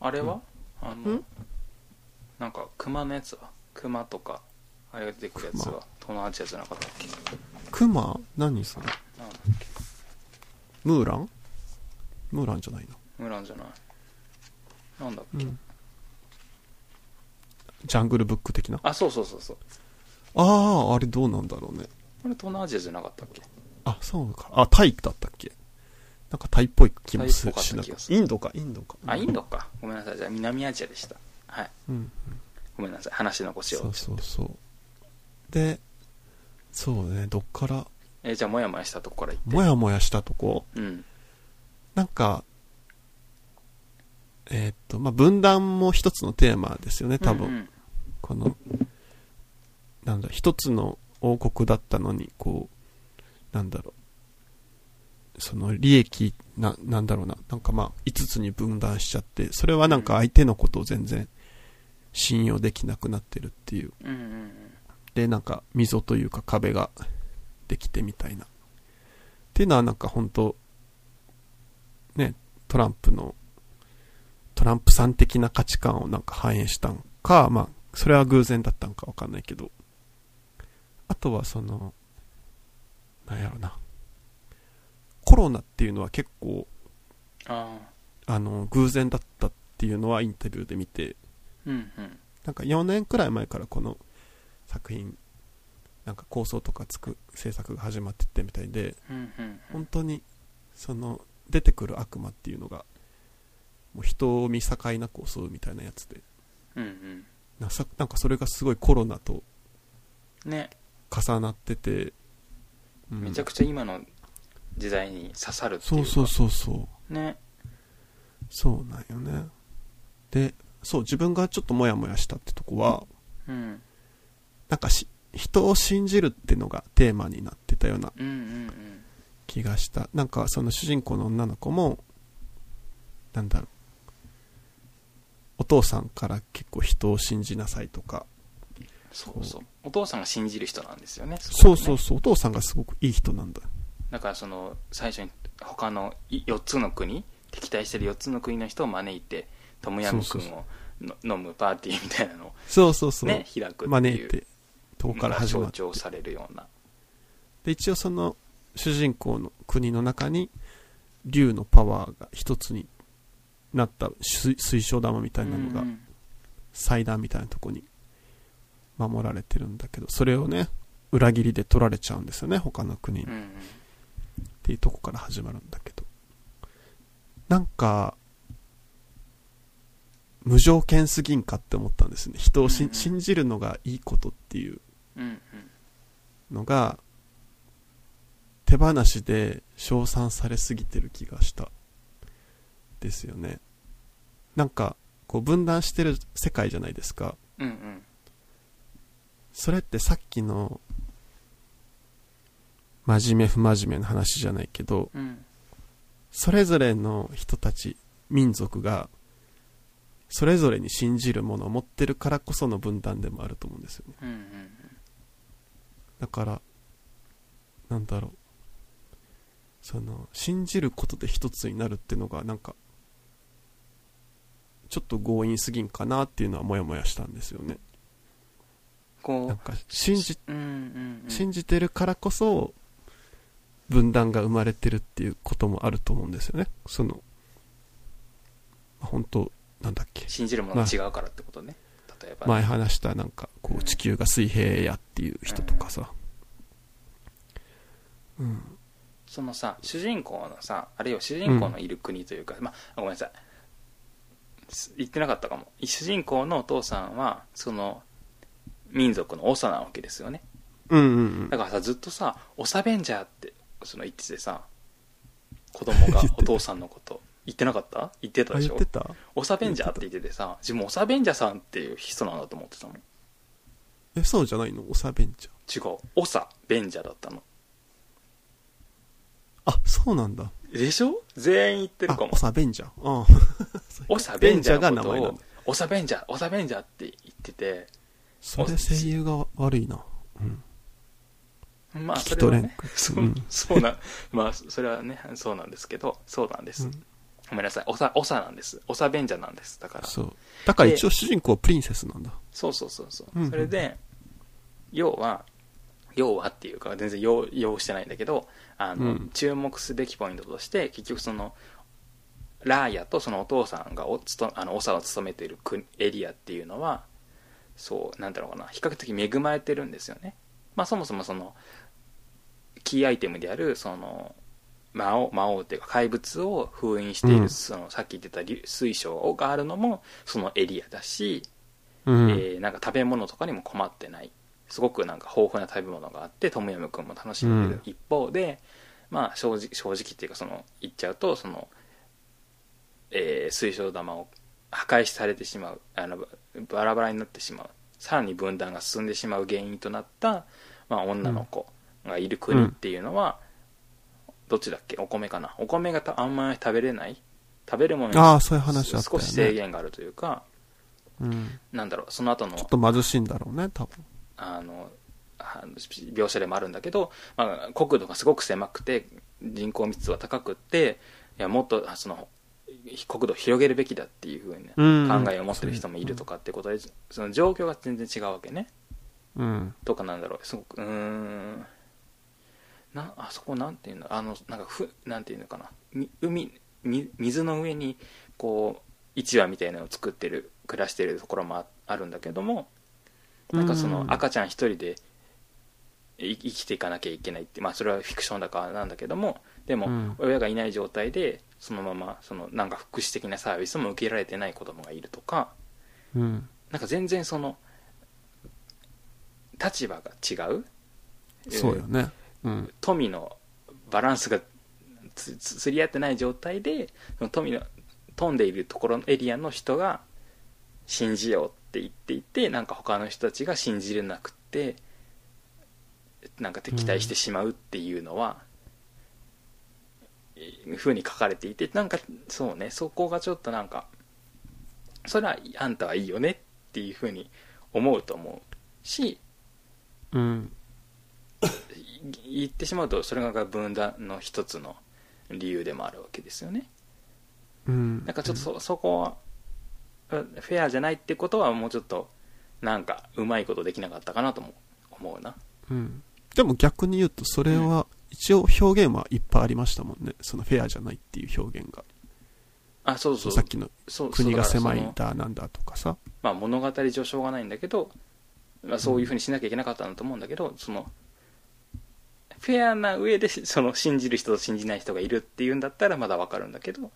あれは、あのん、なんか、熊のやつは？熊とか、あれが出てくるやつ熊。は、東南アジアじゃなかったっけ？クマ何それ？ムーラン？ムーランじゃないな。ムランじゃない。なんだっけ、うん。ジャングルブック的な。あ、そうそうそうそう。ああ、あれどうなんだろうね。あれ東南アジアじゃなかったっけ？あ、そうか。あ、タイだったっけ？なんかタイっぽい気もすタイっぽかったしなインドか、インドか。あ、インドか。ごめんなさい。じゃあ南アジアでした。はい。うん。ごめんなさい。話の腰を。そうそうそう。で、そうね、どっから、えーじゃあ、もやもやしたとこから言って。もやもやしたとこ、うん。なんか、えーっと、まあ、分断も一つのテーマですよね、多分。うんうんこの、なんだ、一つの王国だったのに、こう、なんだろう、その利益、な、なんだろうな、なんかまあ、五つに分断しちゃって、それはなんか相手のことを全然信用できなくなってるっていう。うんうんで、なんか、溝というか壁ができてみたいな。っていうのはなんか本当ね、トランプの、トランプさん的な価値観をなんか反映したんか、まあ、それは偶然だったんかわかんないけど、あとはその、なんやろな、コロナっていうのは結構、ああの、偶然だったっていうのはインタビューで見て、あ。うんうん。なんか4年くらい前からこの作品、なんか構想とかつく制作が始まってってみたいで、うんうんうん。本当に、その、出てくる悪魔っていうのが、もう人を見境なく襲うみたいなやつで、うんうん。なさなんかそれがすごいコロナとね。重なってて、うんめちゃくちゃ今の時代に刺さるっていうか。そうそうそうそう。ね。そうなんよね。で、そう、自分がちょっとモヤモヤしたってとこは、うん。なんかし、人を信じるってのがテーマになってたようなうんうんうん。気がした。なんかその主人公の女の子も、なんだろう。お父さんから結構人を信じなさいとか。そうそう。お父さんが信じる人なんですよね。そうそうう。そう、お父さんがすごくいい人なんだ。だからその、最初に他の4つの国、敵対してる4つの国の人を招いて、トムヤムクンをの飲むパーティーみたいなのをそうそうそう。ね、開く。招いて、とこから始まって。象徴されるような。で、一応その主人公の国の中に、竜のパワーが一つになった水水晶玉みたいなのが祭壇みたいなとこに守られてるんだけど、それをね、裏切りで取られちゃうんですよね、他の国に。っていうとこから始まるんだけど。なんか、無条件すぎんかって思ったんですね。人をし、うんうん信じるのがいいことっていうのが、手放しで称賛されすぎてる気がした。ですよね。なんか、こう分断してる世界じゃないですか。うんうんそれってさっきの、真面目不真面目な話じゃないけど、うんそれぞれの人たち、民族が、それぞれに信じるものを持ってるからこその分断でもあると思うんですよね。うんうんだから、なんだろう。その、信じることで一つになるっていうのが、なんか、ちょっと強引すぎんかなっていうのはモヤモヤしたんですよね。こうなんか、信じ、うんうんうん信じてるからこそ、分断が生まれてるっていうこともあると思うんですよね。その、まあ本当なんだっけ。信じるものが違うからってことね例えば前話したなんか、こうんう、地球が水平やっていう人とかさ。うん。そのさ主人公のさあるいは主人公のいる国というか、まあごめんなさいす言ってなかったかも。主人公のお父さんはその民族の長なわけですよね。うんうんうん。だ。からさずっとさ「オサベンジャー」ってその言っててさ子供が お父さんのこと。言ってなかった？言ってたあ、でしょ？言ってた。オサベンジャーって言っててさ自分オサベンジャーさんっていう人なんだと思ってたのえ、そうじゃないの？おさべんじゃ。ん。違う。オサベンジャーだったの。あ、そうなんだ。でしょ？全員言ってるあかも、おさべんじゃん。うん。オサベンジャーベンの。ことをジャーが名前なんだオサベンジャーオサベンジャーって言ってて。それ声優が悪いな。うん。まあ聞き取れん。それはね。そう,、うん。そうなまあそれはねそうなんですけどそうなんです、うん。ごめんなさい。オサオサなんです。オサベンジャーなんです。だから。そう。だから一応主人公はプリンセスなんだ。そうそうそうそう、うんうん。それで要は要はっていうか全然要要してないんだけどあの、うん。注目すべきポイントとして結局そのラーヤとそのお父さんがおつとあの長を務めている国エリアっていうのはそうなんだろうかな比較的恵まれてるんですよね。まあそもそもそのキーアイテムであるその魔王魔王っていうか怪物を封印している、うん。そのさっき言ってた流水晶があるのもそのエリアだし、うん。えーなんか食べ物とかにも困ってない。すごくなんか豊富な食べ物があってトムヤムクンも楽しめる一方で、まあ正直正直っていうかその言っちゃうとその、えー水晶玉を破壊されてしまうあのバラバラになってしまうさらに分断が進んでしまう原因となった、まあ、女の子がいる国っていうのは、どっちだっけ？お米かな？お米がたあんまり食べれない？食べるものにああ、そういう話ね。少し制限があるというかうん。なんだろうその後のちょっと貧しいんだろうね、多分。あの描写でもあるんだけど、まあ、国土がすごく狭くて人口密度は高くっていやもっとあその国土を広げるべきだっていうふうなうん。考えを持ってる人もいるとかってことで、その状況が全然違うわけね。うん。とかなんだろう。すごくうーん。なあそこなんていうの？あのなんかふなんていうのかな？み海み水の上にこう市場みたいなのを作ってる暮らしてるところもああるんだけどもなんかその赤ちゃん一人でい生きていかなきゃいけないって、まあ、それはフィクションだからなんだけどもでもうん親がいない状態でそのままそのなんか福祉的なサービスも受けられてない子供がいるとかうん。なんか全然その立場が違うそうよね。うん。富のバランスがつつ釣り合ってない状態でその富の飛んでいるところのエリアの人が信じようって言っていてなんか他の人たちが信じれなくってなんか敵対してしまうっていうのは、えーふうに書かれていてなんかそうねそこがちょっとなんかそれはあんたはいいよねっていうふうに思うと思うしうん。言ってしまうとそれが分断の一つの理由でもあるわけですよねうん。なんかちょっとそ,、そこはフェアじゃないってことはもうちょっとなんかうまいことできなかったかなとも思うなうん。でも逆に言うと、それは、一応表現はいっぱいありましたもんね。そのフェアじゃないっていう表現が。あそうそうさっきの国が狭いだなんだとかさ。まあ、物語上しょうがないんだけど、まあ、そういうふうにしなきゃいけなかったんだと思うんだけど、そのフェアな上でその信じる人と信じない人がいるっていうんだったらまだわかるんだけど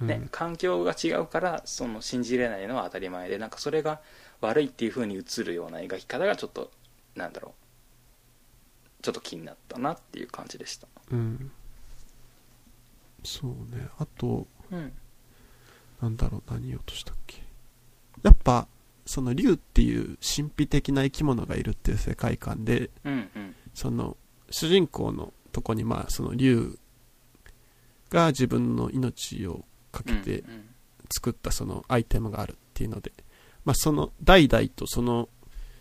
ねうん環境が違うからその信じれないのは当たり前でなんかそれが悪いっていう風に映るような描き方がちょっとなんだろうちょっと気になったなっていう感じでしたうん。そうね。あと、うんなんだろう、何言おうとしたっけ？やっぱ、その竜っていう神秘的な生き物がいるっていう世界観で、うんうんその、主人公のとこに、まあ、その竜が自分の命をかけてうん作ったそのアイテムがあるっていうので、まあ、その代々とその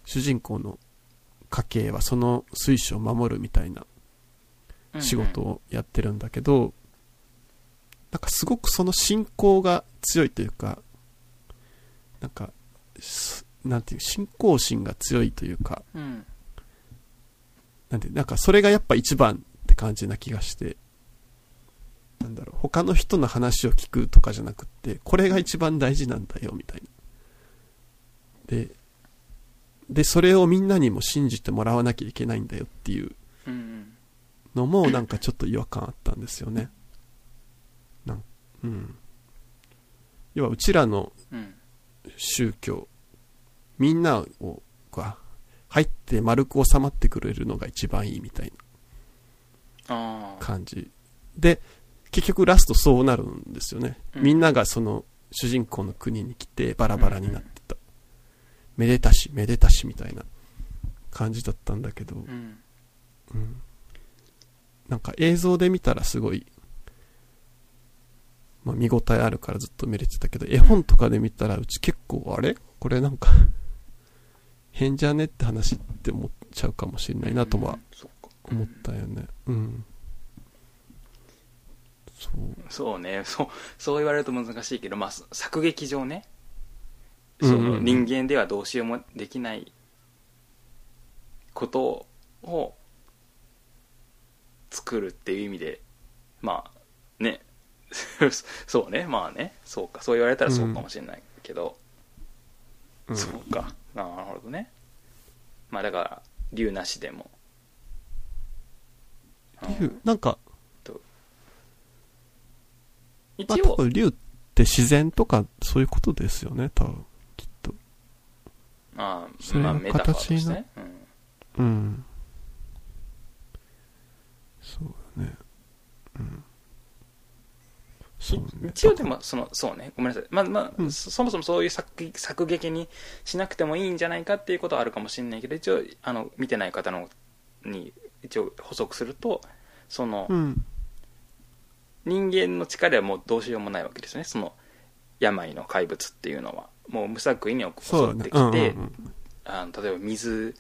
主人公の家系はその水晶を守るみたいなうん仕事をやってるんだけど、なんかすごくその信仰が強いというか、なんか、すなんていう、信仰心が強いというか、うんなんて、なんかそれがやっぱ一番って感じな気がして、なんだろう、他の人の話を聞くとかじゃなくって、これが一番大事なんだよ、みたいな。で、で、それをみんなにも信じてもらわなきゃいけないんだよっていうのもなんかちょっと違和感あったんですよね。なんうん。要はうちらのうん宗教、みんなを、が入って丸く収まってくれるのが一番いいみたいな感じ。で、結局ラストそうなるんですよね。うんみんながその主人公の国に来てバラバラになってた。めでたし、めでたしみたいな感じだったんだけど、うん。うん。なんか映像で見たらすごい、まあ、見応えあるからずっと見れてたけど、絵本とかで見たらうち結構、あれ？これなんか、変じゃねって話って思っちゃうかもしれないなとは思ったよね。うん。そう。そうね。そうそう言われると難しいけど、まあ、作劇上ね。うんうんその人間ではどうしようもできないことを作るっていう意味でまあね。そうね。まあね。そうか。そう言われたらそうかもしれないけど、うん。そうか。なるほどね。まあだから竜なしでも。竜、なんか、まあ一応、多分竜って自然とかそういうことですよね、多分。ああそれが形のね、うんうん。そうだね。うん。そうね。一応でもそのそうねごめんなさいまあまあ、うんそそもそもそういう作作劇にしなくてもいいんじゃないかっていうことはあるかもしれないけど一応あの見てない方のに一応補足するとその、うん。人間の力はもうどうしようもないわけですねその病の怪物っていうのはもう無作為に襲って。きて、うんうんうんあの例えば水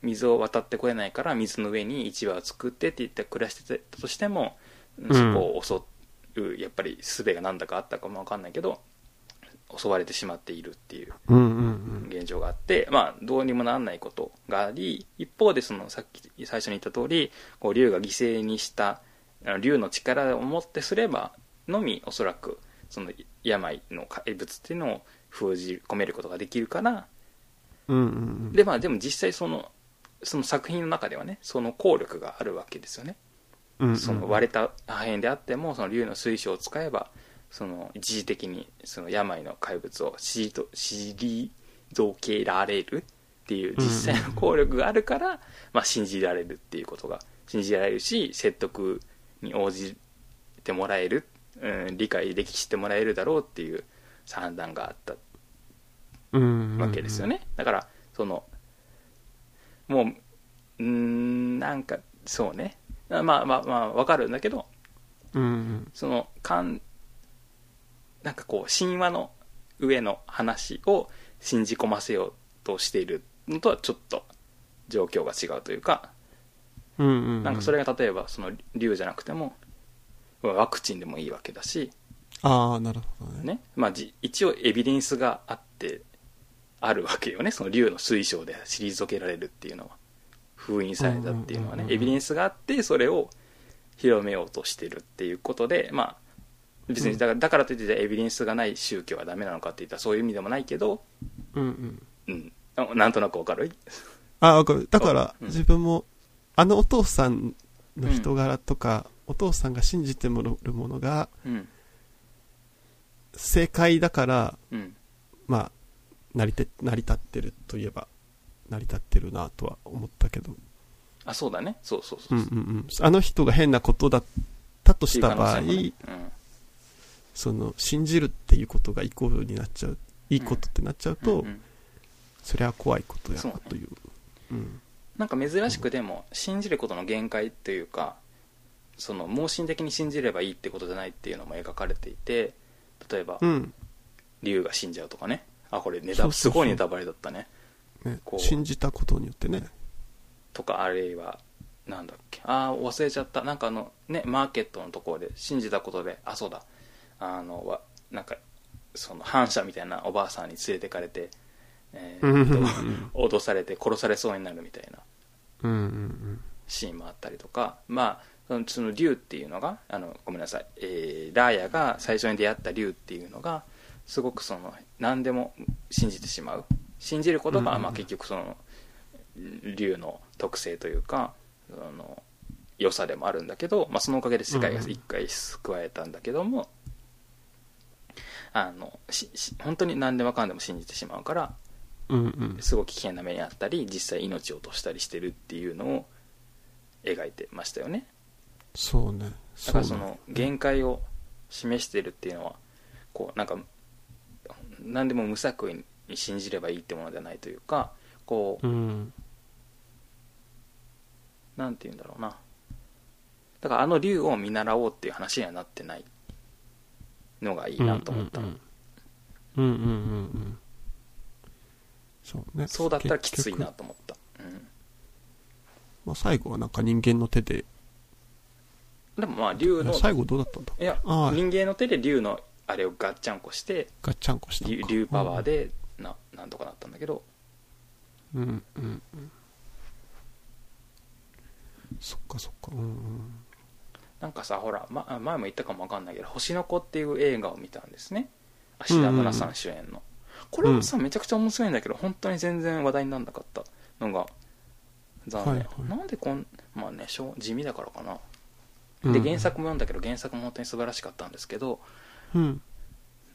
水を渡ってこれないから水の上に市場を作ってって言って暮らしてたとしても、ん。そこを襲うやっぱり術が何だかあったかも分かんないけど襲われてしまっているっていう現状があって、まあどうにもならないことがあり一方でそのさっき最初に言った通りこう竜が犠牲にした竜の力をもってすればのみおそらくその病の怪物っていうのを封じ込めることができるからうん。うんうんでまあでも実際そのその作品の中ではねその効力があるわけですよね、うん。その割れた破片であってもその竜の水晶を使えばその一時的にその病の怪物を退けられるっていう実際の効力があるから、まあ、信じられるっていうことが信じられるし説得に応じてもらえる、うん、理解できしてもらえるだろうっていう判断があったうんうんうんわけですよ。ね、だからそのもうんなんかそうねまあまあまあわかるんだけどうんうん。そのかんなんかこう神話の上の話を信じ込ませようとしているのとはちょっと状況が違うというかうんうんうん。なんかそれが例えばその竜じゃなくてもワクチンでもいいわけだし、ああ、なるほどね。ね。まあ、じ一応エビデンスがあってあるわけよね。その竜の水晶で退けられるっていうのは。封印されたっていうのはね。エビデンスがあってそれを広めようとしてるっていうことでまあ別にだからだからといってエビデンスがない宗教はダメなのかって言ったらそういう意味でもないけど、うんうん。うん、あなんとなくわかる？あ、わかる。だから、うん。自分も、あのお父さんの人柄とか、お父さんが信じてもらうものが、うん正解だから、うんまあ、成りて、成り立ってるといえば、成り立ってるなとは思ったけど。あそうだねそうそうそううんそううんうん。あの人が変なことだったとした場合、っていう可能性もねその、信じるっていうことがイコールになっちゃう、いいことってなっちゃうと、うんうんうんそれは怖いことやなという。うん。なんか珍しくでも信じることの限界というかその盲信的に信じればいいってことじゃないっていうのも描かれていて例えばうん。竜が死んじゃうとかね。あこれネタすごいネタバレだったね。ねこう。信じたことによってね。とかあるいはなんだっけ。ああ忘れちゃった。なんかあのねマーケットのところで信じたことであそうだ。あのわなんかその反社みたいなおばあさんに連れてかれて、えーうん。と 脅されて殺されそうになるみたいな。シーンもあったりとか。まあそのその竜っていうのがあのごめんなさい、えーラーヤが最初に出会った竜っていうのがすごくその何でも信じてしまう。信じることが、まあ、結局その竜の特性というかあの良さでもあるんだけど、まあ、そのおかげで世界が一回救われたんだけども、あのしし本当に何でもかんでも信じてしまうから。すごく危険な目にあったり実際命を落としたりしてるっていうのを描いてましたよねそうね。だからその限界を示してるっていうのはこうなんか何でも無作為に信じればいいってものじゃないというかこううん。なんて言うんだろうなだからあの竜を見習おうっていう話にはなってないのがいいなと思ったの、うんうんうんうんうん。そうね。そうだったらきついなと思った、うん、まあ最後はなんか人間の手で、でもまあ竜の最後どうだったんだ？いや人間の手で竜のあれをガッチャンコしてガッチャンコしたの竜パワー。でななんとかなったんだけど。うんうんうん。そっかそっか。うんうん。なんかさほら、ま、あ前も言ったかもわかんないけど「星の子」っていう映画を見たんですね。芦田愛菜さん主演の、これはさ、めちゃくちゃ面白いんだけど本当に全然話題にならなかったのが残念、はいはい。なんでこんまあねしょう地味だからかな。うんで原作も読んだけど原作も本当に素晴らしかったんですけどうん。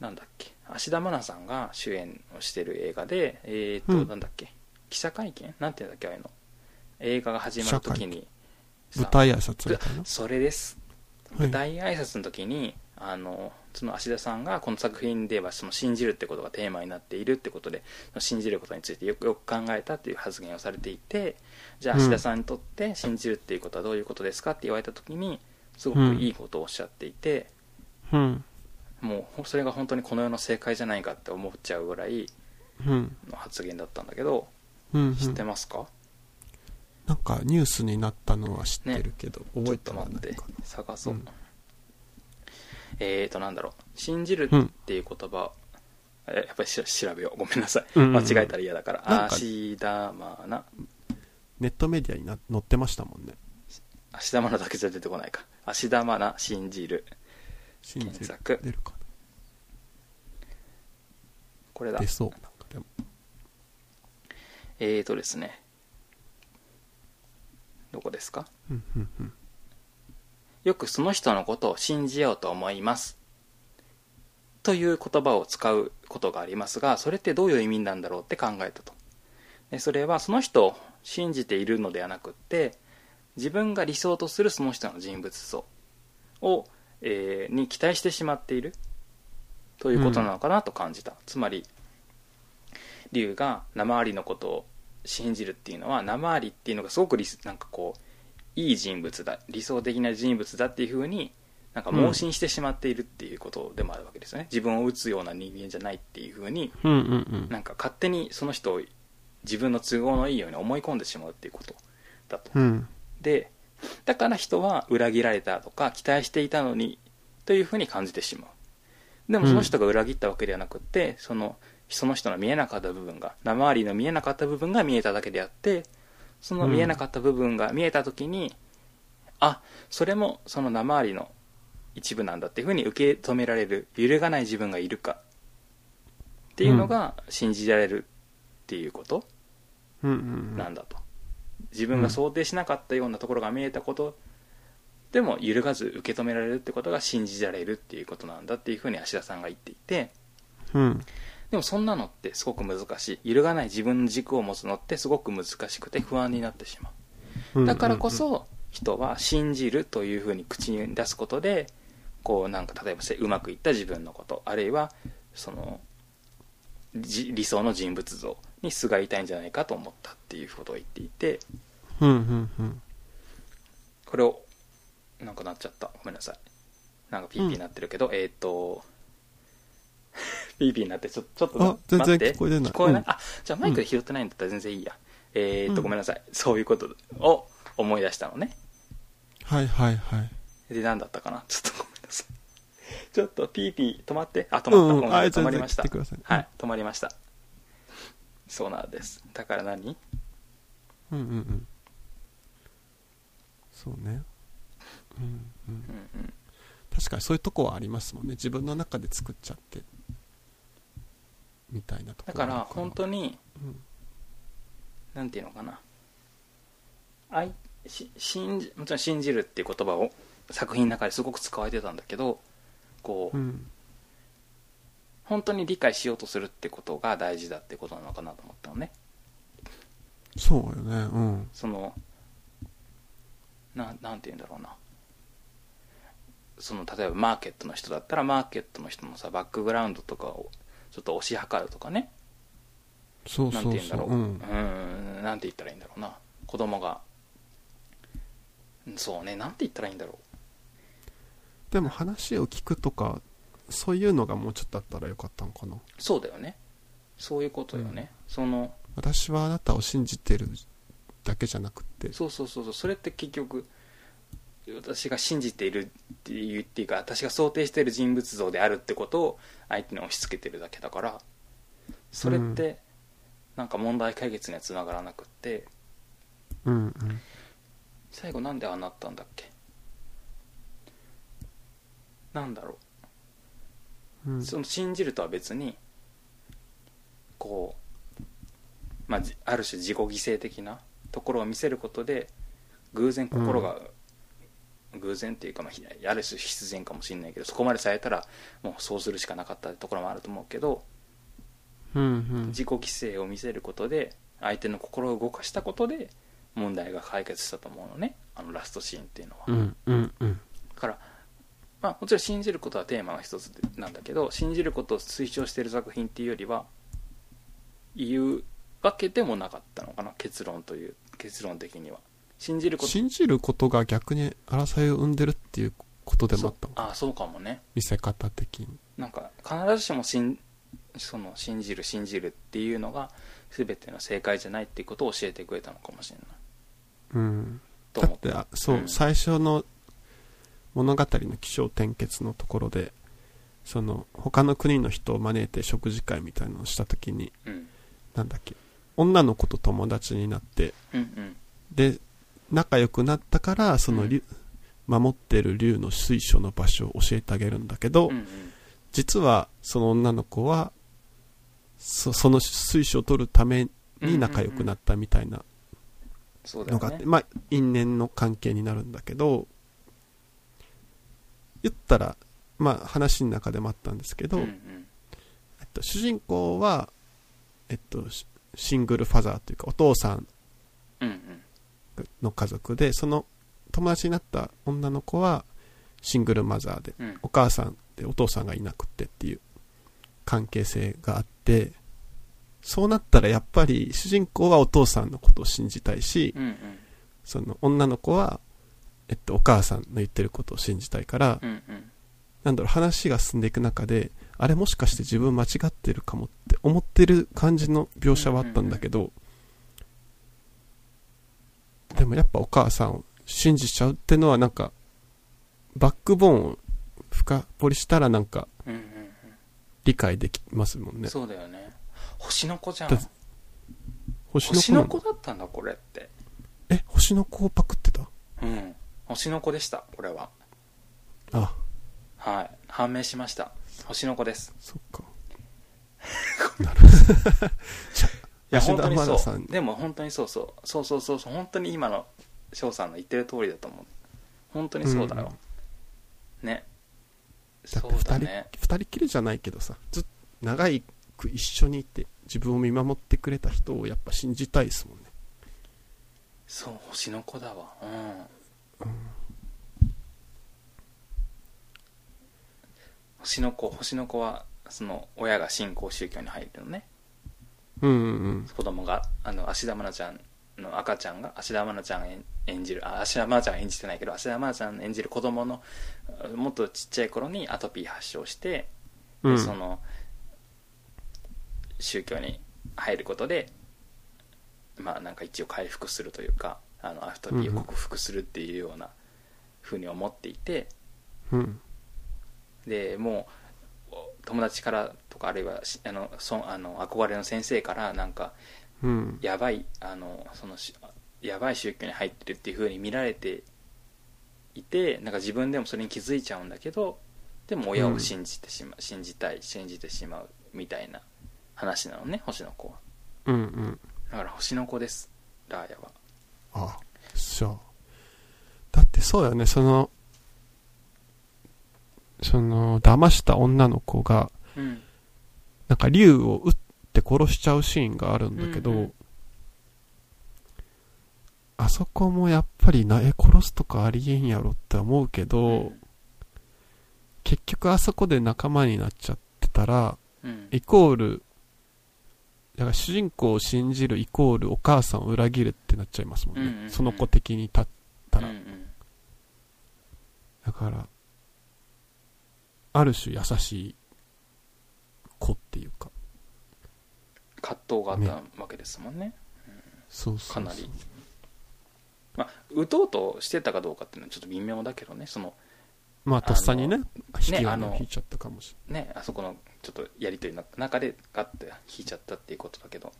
なんだっけ芦田愛菜さんが主演をしてる映画でえっ、と、うん。なんだっけ記者会見？なんていうんだっけああいうの。映画が始まる時にさ舞台挨拶。それです。はい。舞台挨拶の時にあのその芦田さんがこの作品ではその信じるってことがテーマになっているってことで信じることについてよくよく考えたっていう発言をされていてじゃあうん。芦田さんにとって信じるっていうことはどういうことですかって言われた時にすごくいいことをおっしゃっていて、うん。もうそれが本当にこの世の正解じゃないかって思っちゃうぐらいうん。の発言だったんだけどうん。知ってますか、なんかニュースになったのは知ってるけど、ちょ覚えってと待ってはないか探そう、うん。えーとなんだろう。信じるっていう言葉、えやっぱりし調べよう。ごめんなさい、うんうんうん。間違えたら嫌だから。なんか芦田愛菜。ネットメディアにな載ってましたもんね。芦田愛菜だけじゃ出てこないか。芦田愛菜信じる。信じる。検索。出るかこれだ。な出そう。なんかでも。えーとですね。どこですか？うんうんうん。よくその人のことを信じようと思います。という言葉を使うことがありますがそれってどういう意味なんだろうって考えたと。でそれはその人を信じているのではなくって自分が理想とするその人の人物像を、えーに期待してしまっている。ということなのかなと感じた、つまり龍が生ありのことを信じるっていうのは生ありっていうのがすごくなんかこういい人物だ理想的な人物だっていうふうになんか盲信してしまっているっていうことでもあるわけですよね、自分を打つような人間じゃないっていうふうにうんうんうん。なんか勝手にその人を自分の都合のいいように思い込んでしまうっていうことだと。うん。でだから人は裏切られたとか期待していたのにというふうに感じてしまう。でもその人が裏切ったわけではなくって、そのその人の見えなかった部分が生ありの見えなかった部分が見えただけであってその見えなかった部分が見えた時に、あそれもその生ありの一部なんだっていうふうに受け止められる揺るがない自分がいるか。っていうのが信じられるっていうことうんうんうん。なんだと自分が想定しなかったようなところが見えたことっでも揺るがず受け止められるってことが信じられるっていうことなんだっていうふうに芦田さんが言っていてうん。でもそんなのってすごく難しい。揺るがない自分の軸を持つのってすごく難しくて不安になってしまう。うん。だからこ、そ人は信じるというふうに口に出すことでこうなんか例えばせうまくいった自分のことあるいはそのじ理想の人物像にすがりたいんじゃないかと思ったっていうことを言っていてうんうんうん。これをなんかなっちゃった。ごめんなさい。なんかピーピーになってるけど、えっ、と ピーピーになってちょちょっとあ全然待って。聞こえてない。聞こえない、うん。あじゃあマイクで拾ってないんだったら全然いいや、えっ、と、うん。ごめんなさい。そういうことを思い出したのね。はいはいはい。で何だったかな？ちょっとごめんなさい。ちょっとピーピー止まって？あ止まった、うんうん。止まりました。はい止まりましたそうなんですだから何？うんうんうん。そうね。うんうん。うんうん確かにそういうとこはありますもんね。自分の中で作っちゃって。みたいなところだから本当にうんなんていうのかなあいし信じもちろん信じるっていう言葉を作品の中ですごく使われてたんだけどこう、うん。本当に理解しようとするってことが大事だってことなのかなと思ったのね。そうよね。うん。そのななんて言うんだろうな。その例えばマーケットの人だったらマーケットの人のさバックグラウンドとかをちょっと推し量るとかね。そうなんそう。そう。て言うんだろう。うん。なんて言ったらいいんだろうな。子供が。そうね。なんて言ったらいいんだろでも話を聞くとか、そういうのがもうちょっとあったらよかったのかな。うそうだよね。そういうことよね、その私はあなたを信じてるだけじゃなくって、そうそうそうそう。それって結局私が信じているっていうっていうか私が想定している人物像であるってことを相手に押し付けてるだけだからそれってなんか問題解決にはつながらなくってうんうん。最後なんでああなったんだっけ？なんだろうんうその信じるとは別にこうまあじある種自己犠牲的なところを見せることで偶然心が、偶然っていうか、まあ、ひある種必然かもしれないけどそこまでされたらもうそうするしかなかったところもあると思うけどうんうん。自己犠牲を見せることで相手の心を動かしたことで問題が解決したと思うのねあのラストシーンっていうのは、うんうんうん。まあ、もちろん信じることはテーマの一つでなんだけど信じることを推奨している作品っていうよりは言うわけでもなかったのかな結論という結論的には。信じること。信じることが逆に争いを生んでるっていうことでもあったのそう。あそうかもね。見せ方的に。なんか必ずしも信その信じる信じるっていうのが全ての正解じゃないっていうことを教えてくれたのかもしれない。うん。だっあそう、うん。最初の物語の起承転結のところでその他の国の人を招いて食事会みたいなのをした時にうん。なんだっけ女の子と友達になってうんうん。で仲良くなったからその竜、守ってる竜の水晶の場所を教えてあげるんだけど、うんうん。実はその女の子はそその水晶を取るために仲良くなったみたいなのがあって、まあ因縁の関係になるんだけど言ったらまあ話の中でもあったんですけど、うんうん。えっと、主人公は、えっと、シシングルファザーというかお父さん。の家族でその友達になった女の子はシングルマザーでうん。お母さんでお父さんがいなくってっていう関係性があってそうなったらやっぱり主人公はお父さんのことを信じたいし、うんうん。その女の子は、えっと、お母さんの言ってることを信じたいから、うんうん。なんだろう話が進んでいく中であれもしかして自分間違ってるかもって思ってる感じの描写はあったんだけど、でもやっぱお母さんを信じちゃうってのはなんかバックボーンを深掘りしたらなんかうんうん理解できますもんね。うんそうだよね。星の子じゃん。だ星の子なの子だったんだこれって。え星の子をパクってた？うん星の子でしたこれは。あ。はい。判明しました。星の子です。そっか。いや芦田本当にそう。でも本当にそうそう。そうそうそうそう。本当に今の翔さんの言ってる通りだと思う。本当にそうだよ、ね。だってそうだね。二人きりじゃないけどさ、ずっ長いく一緒にいて、自分を見守ってくれた人をやっぱ信じたいですもんね。そう星の子だわ。うん、星の子星の子はその親が信仰宗教に入るのね。うんうんうん。子供があの芦田愛菜ちゃんの赤ちゃんが芦田愛菜ちゃん演演じるあ芦田愛菜ちゃんは演じてないけど芦田愛菜ちゃん演じる子供のあもっとちっちゃい頃にアトピー発症して、でうん。その宗教に入ることでまあなんか一応回復するというかあのアトピーを克服するっていうようなふうに思っていて、うん。でもう友達からとかあるいはしあのそあの憧れの先生からなんかうん。やばいあのそのしやばい宗教に入ってるっていう風に見られていてなんか自分でもそれに気づいちゃうんだけどでも親を信じてしまう、信じたい信じてしまうみたいな話なのね星の子はうんうん。だから星の子ですラーヤはあ、そう。だってそうだよね、その、その、騙した女の子が、うん。なんか竜を撃って殺しちゃうシーンがあるんだけど、うんうん。あそこもやっぱりな、え、殺すとかありえんやろって思うけど、うん。結局あそこで仲間になっちゃってたら、うん。イコール、だから主人公を信じるイコールお母さんを裏切るってなっちゃいますもんね。うんうんうん。その子的に立ったら。うんうん。だから、ある種優しい子っていうか、葛藤があったわけですもんね。そうそうそう。かなり。まあ打とうとしてたかどうかっていうのはちょっと微妙だけどね。そのまあ、とっさにね、引き金を引いちゃったかもしねあそこのちょっとやり取りの中でガッて引いちゃったっていうことだけど。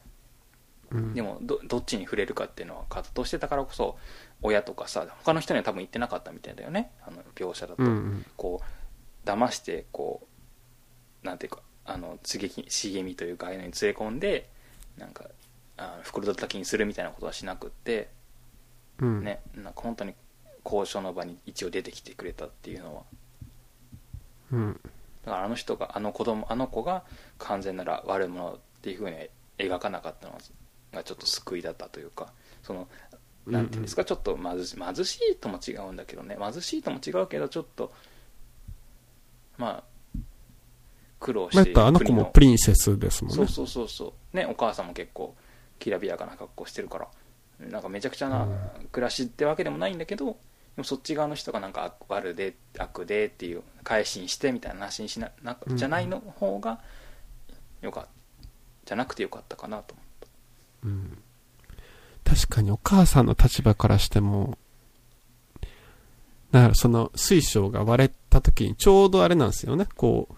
うん、でもどどっちに触れるかっていうのは葛藤してたからこそ親とかさ他の人には多分言ってなかったみたいだよねあの描写だと、うんうん。こう騙してこうなんていうかあの刺激茂みというかああいうのに連れ込んでなんかあ袋叩きにするみたいなことはしなくって、うん。ねなんか本当に交渉の場に一応出てきてくれたっていうのはうん。だからあの人があの子供あの子が完全なら悪者っていうふうに描かなかったのがちょっと救いだったというかそのなんていうんですか、ちょっと貧し貧しいとも違うんだけどね貧しいとも違うけどちょっとまあ苦労してっぱあの子もプリンセスですもんね。そうそうそうそう。ねお母さんも結構きらびやかな格好してるからなんかめちゃくちゃな暮らしってわけでもないんだけど、でもそっち側の人がなんか悪悪で悪でっていう改心してみたいな話にしななうんじゃないの方がよかった。じゃなくてよかったかなと思った。うん。確かにお母さんの立場からしても、だからその水晶が割れた時にちょうどあれなんですよね。こう、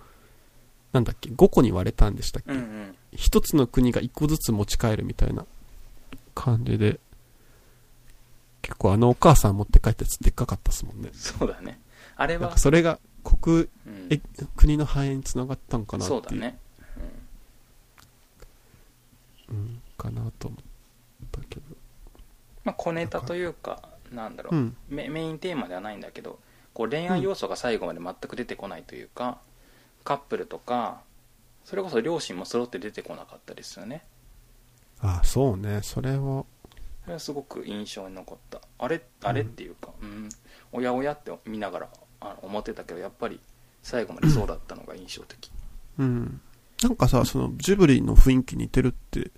なんだっけ、5個に割れたんでしたっけ、うんうん。一つの国が一個ずつ持ち帰るみたいな感じで、結構あのお母さん持って帰ったやつでっかかったですもんね。そうだねあれはなんか、それが国、うんえ、国の繁栄につながったんかなっていう。そうだね、うんうん、かなと思ったけど。まあ、小ネタというかなんだろう、うん。メメインテーマではないんだけどこう恋愛要素が最後まで全く出てこないというか、カップルとかそれこそ両親も揃って出てこなかったですよねあ、そうね。それは、それはすごく印象に残った。あれあれっていうか、うん、おやおやって見ながらあの思ってたけどやっぱり最後までそうだったのが印象的。うん。なんかさ、そのジブリの雰囲気似てるって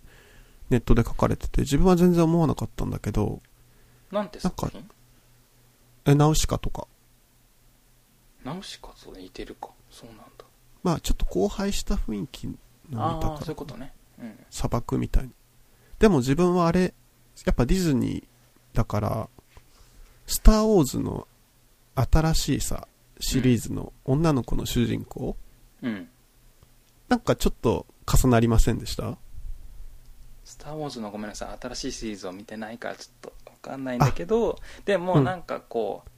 ネットで書かれてて、自分は全然思わなかったんだけど、なんて作品？え、ナウシカとか。ナウシカと似てるか。そうなんだ。まあちょっと荒廃した雰囲気の見たああからそういうことね。うん。砂漠みたいな。でも自分はあれ、やっぱディズニーだから、スター・ウォーズの新しいさ、シリーズの女の子の主人公、うん。なんかちょっと重なりませんでした？スター・ウォーズのごめんなさい新しいシリーズを見てないからちょっと分かんないんだけどでもうん。なんかこう、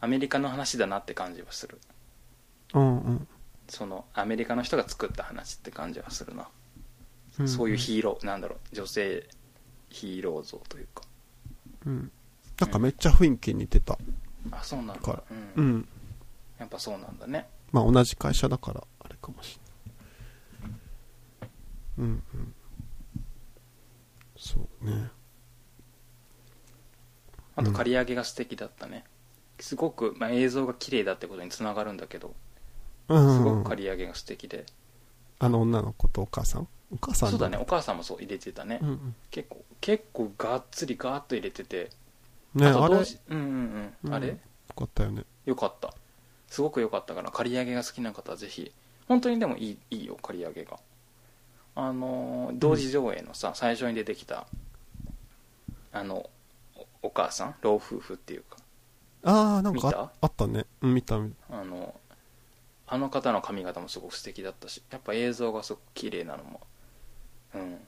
アメリカの話だなって感じはする。うんうん。そのアメリカの人が作った話って感じはするな、うん。そういうヒーローなんだろう女性ヒーロー像というかうん。なんかめっちゃ雰囲気似てた。あそうなんだからうんうん。やっぱそうなんだねまあ同じ会社だから、あれかもしれない。うんうん。そうね。あと刈り上げが素敵だったね、すごく、まあ、映像が綺麗だってことにつながるんだけどうんすご。く刈り上げが素敵で、あの女の子とお母さん？お母さんそうだねお母さんもそう入れてたね、うんうん。結構結構がっつりガーッと入れてて。ね、あれ、よと同時うんうんうん、うん。あれ？かったよね。よかった。すごく良かったから刈り上げが好きな方はぜひ。本当にでもいいいいよ刈り上げが。あのー同時上映のさ、最初に出てきたあのおお母さん？老夫婦っていうか。ああ、なんかあったね。うん、見た見た。あのあの方の髪型もすごく素敵だったしやっぱ映像がすごく綺麗なのもうん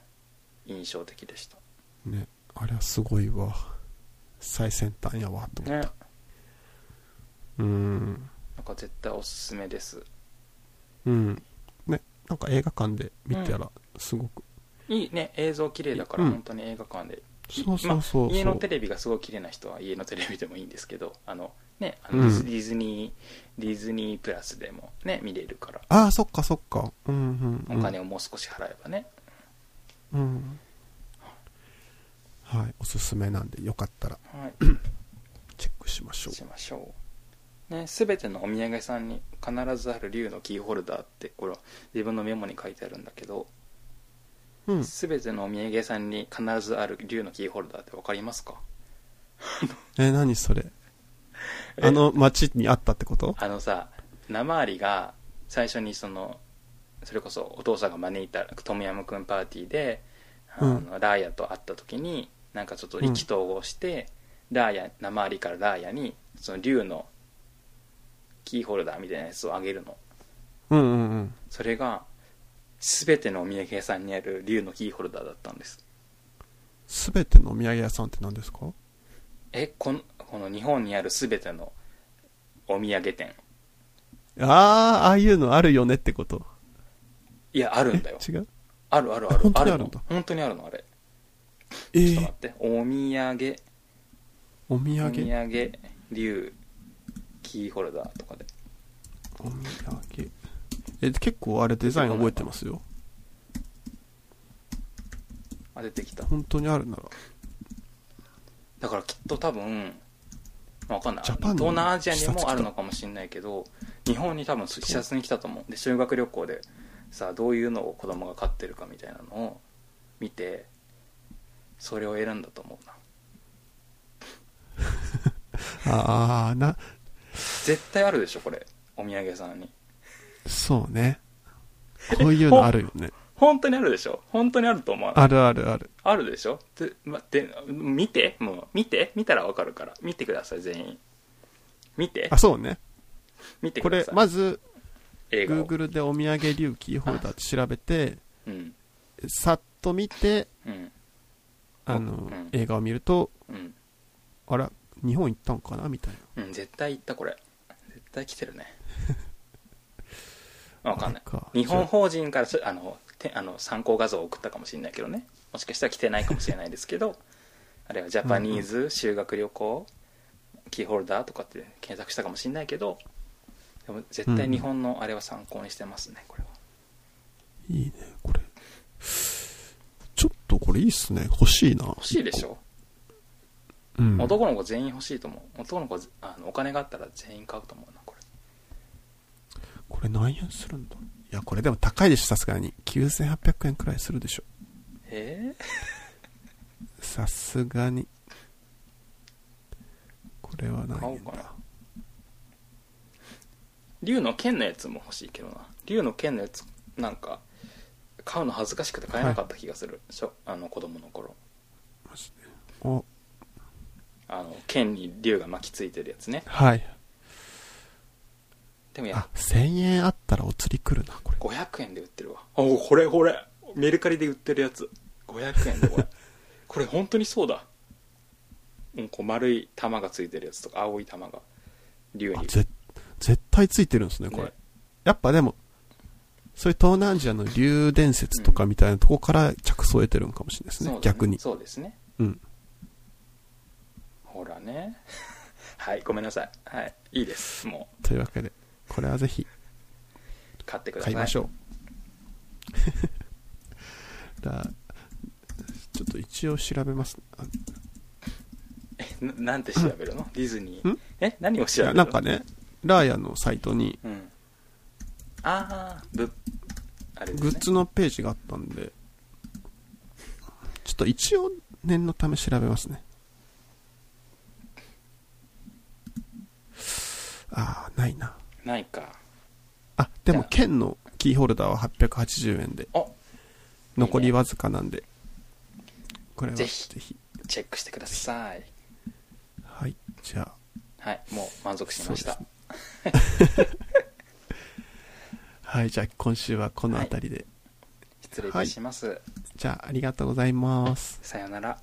印象的でしたね。あれはすごいわ。最先端やわ、と思ねった。うーん。なんか絶対おすすめですうん。ね、なんか映画館で見たら、すごく。いいね映像綺麗だからうん本当に映画館でそうそうそうそう。家のテレビがすごい綺麗な人は家のテレビでもいいんですけどあのねあのうんディズニー、ディズニープラスでもね見れるからああ、そっかそっか。うんうん、うん。お金をもう少し払えばね、うん。はい、おすすめなんで、よかったら。はい。チェックしましょう。しましょう。ね全てのお土産屋さんに必ずある竜のキーホルダーってこれは自分のメモに書いてあるんだけどうん。全てのお土産屋さんに必ずある竜のキーホルダーって分かりますか？え、何それ？え。あの街にあったってこと？あのさ生りが最初にそのそれこそお父さんが招いたトムヤムクンパーティーで、あのうん。ラーヤと会った時になんかちょっと意気投合して、ラーヤ生りからラーヤにその竜のキーホルダーみたいなやつをあげるの。うんうんうん。それが全てのお土産屋さんにある竜のキーホルダーだったんです。すべてのお土産屋さんって何ですか？えこのこの日本にある全てのお土産店。ああ、ああいうのあるよねってこといやあるんだよ。違う？あるあるある。本当にああるんだの？本当にあるのあれ。えちょっと待ーっ、て。お土産。お土お土産産竜キーホルダーとかで。お土産。え、結構あれデザイン覚えてますよ。あ出てきた。本当にあるなら。だからきっと多分わかんない。東南アジアにもあるのかもしれないけど日本に多分視察に来たと思う。で修学旅行でさどういうのを子供が飼ってるかみたいなのを見てそれを選んだと思うな。ああ、な、絶対あるでしょこれ。お土産屋さんに。そうね。こういうのあるよね。本当にあるでしょ。本当にあると思わない？あるあるある。あるでしょ？で、ま、で見て？もう見て？見たらわかるから。見てください全員。見て？あ、そうね。これ見てください、まず、映画を。Google でお土産竜キーホルダーって調べて、うんさっと見て、うん。あの、うん。映画を見ると、うん。あら、日本行ったんかなみたいな。うん絶対行ったこれ。絶対来てるね。わかんない。日本法人からすあのてあの参考画像を送ったかもしれないけどね。もしかしたら来てないかもしれないですけど あれはジャパニーズ修学旅行キーホルダーとかって検索したかもしれないけどでも絶対日本のあれは参考にしてますねこれはいいね、これ。ちょっとこれいいっすね。欲しいな。欲しいでしょ、うん。男の子全員欲しいと思う男の子あのお金があったら全員買うと思うなこれこれ何円するんだ？いや、これでも高いでしょ、さすがに。9800円くらいするでしょ。えさすがに。これは何円だ？おうかな竜の剣のやつも欲しいけどな。竜の剣のやつなんか買うの恥ずかしくて買えなかった気がする、しょあの子供の頃。マジで。お、あの剣に竜が巻きついてるやつね。はい。でもやあ、1000円あったらお釣り来るな、これ。500円で売ってるわ。おこれこれ。メルカリで売ってるやつ。500円でこれ。これ本当にそうだ。うんこう丸い玉がついてるやつとか青い玉が竜に、あぜ、絶対ついてるんですね、これ。ねやっぱでも、そういう東南アジアの竜伝説とかみたいなとこから着想を得てるんかもしれないですね、そうだ逆に。そうですね。うん。ほらね。はいごめんなさい。はいいいです。もというわけで、これはぜひう買ってください。買いましょう。だちょっと一応調べます。あななんて調べるの？ディズニー。ん？え何を調べるの？なんかね、ラーヤのサイトにうんああぶあれですねグッズのページがあったんで、ちょっと一応念のため調べますね。ああ、ないな。ないかあ、でも剣のキーホルダーは880円で、お残りわずかなんで、これはぜぜひ。ひチェックしてくださいはい。じゃあ、はいもう満足しました、はい。じゃあ今週はこの辺りで。失礼いたします、じゃあありがとうございます。さよなら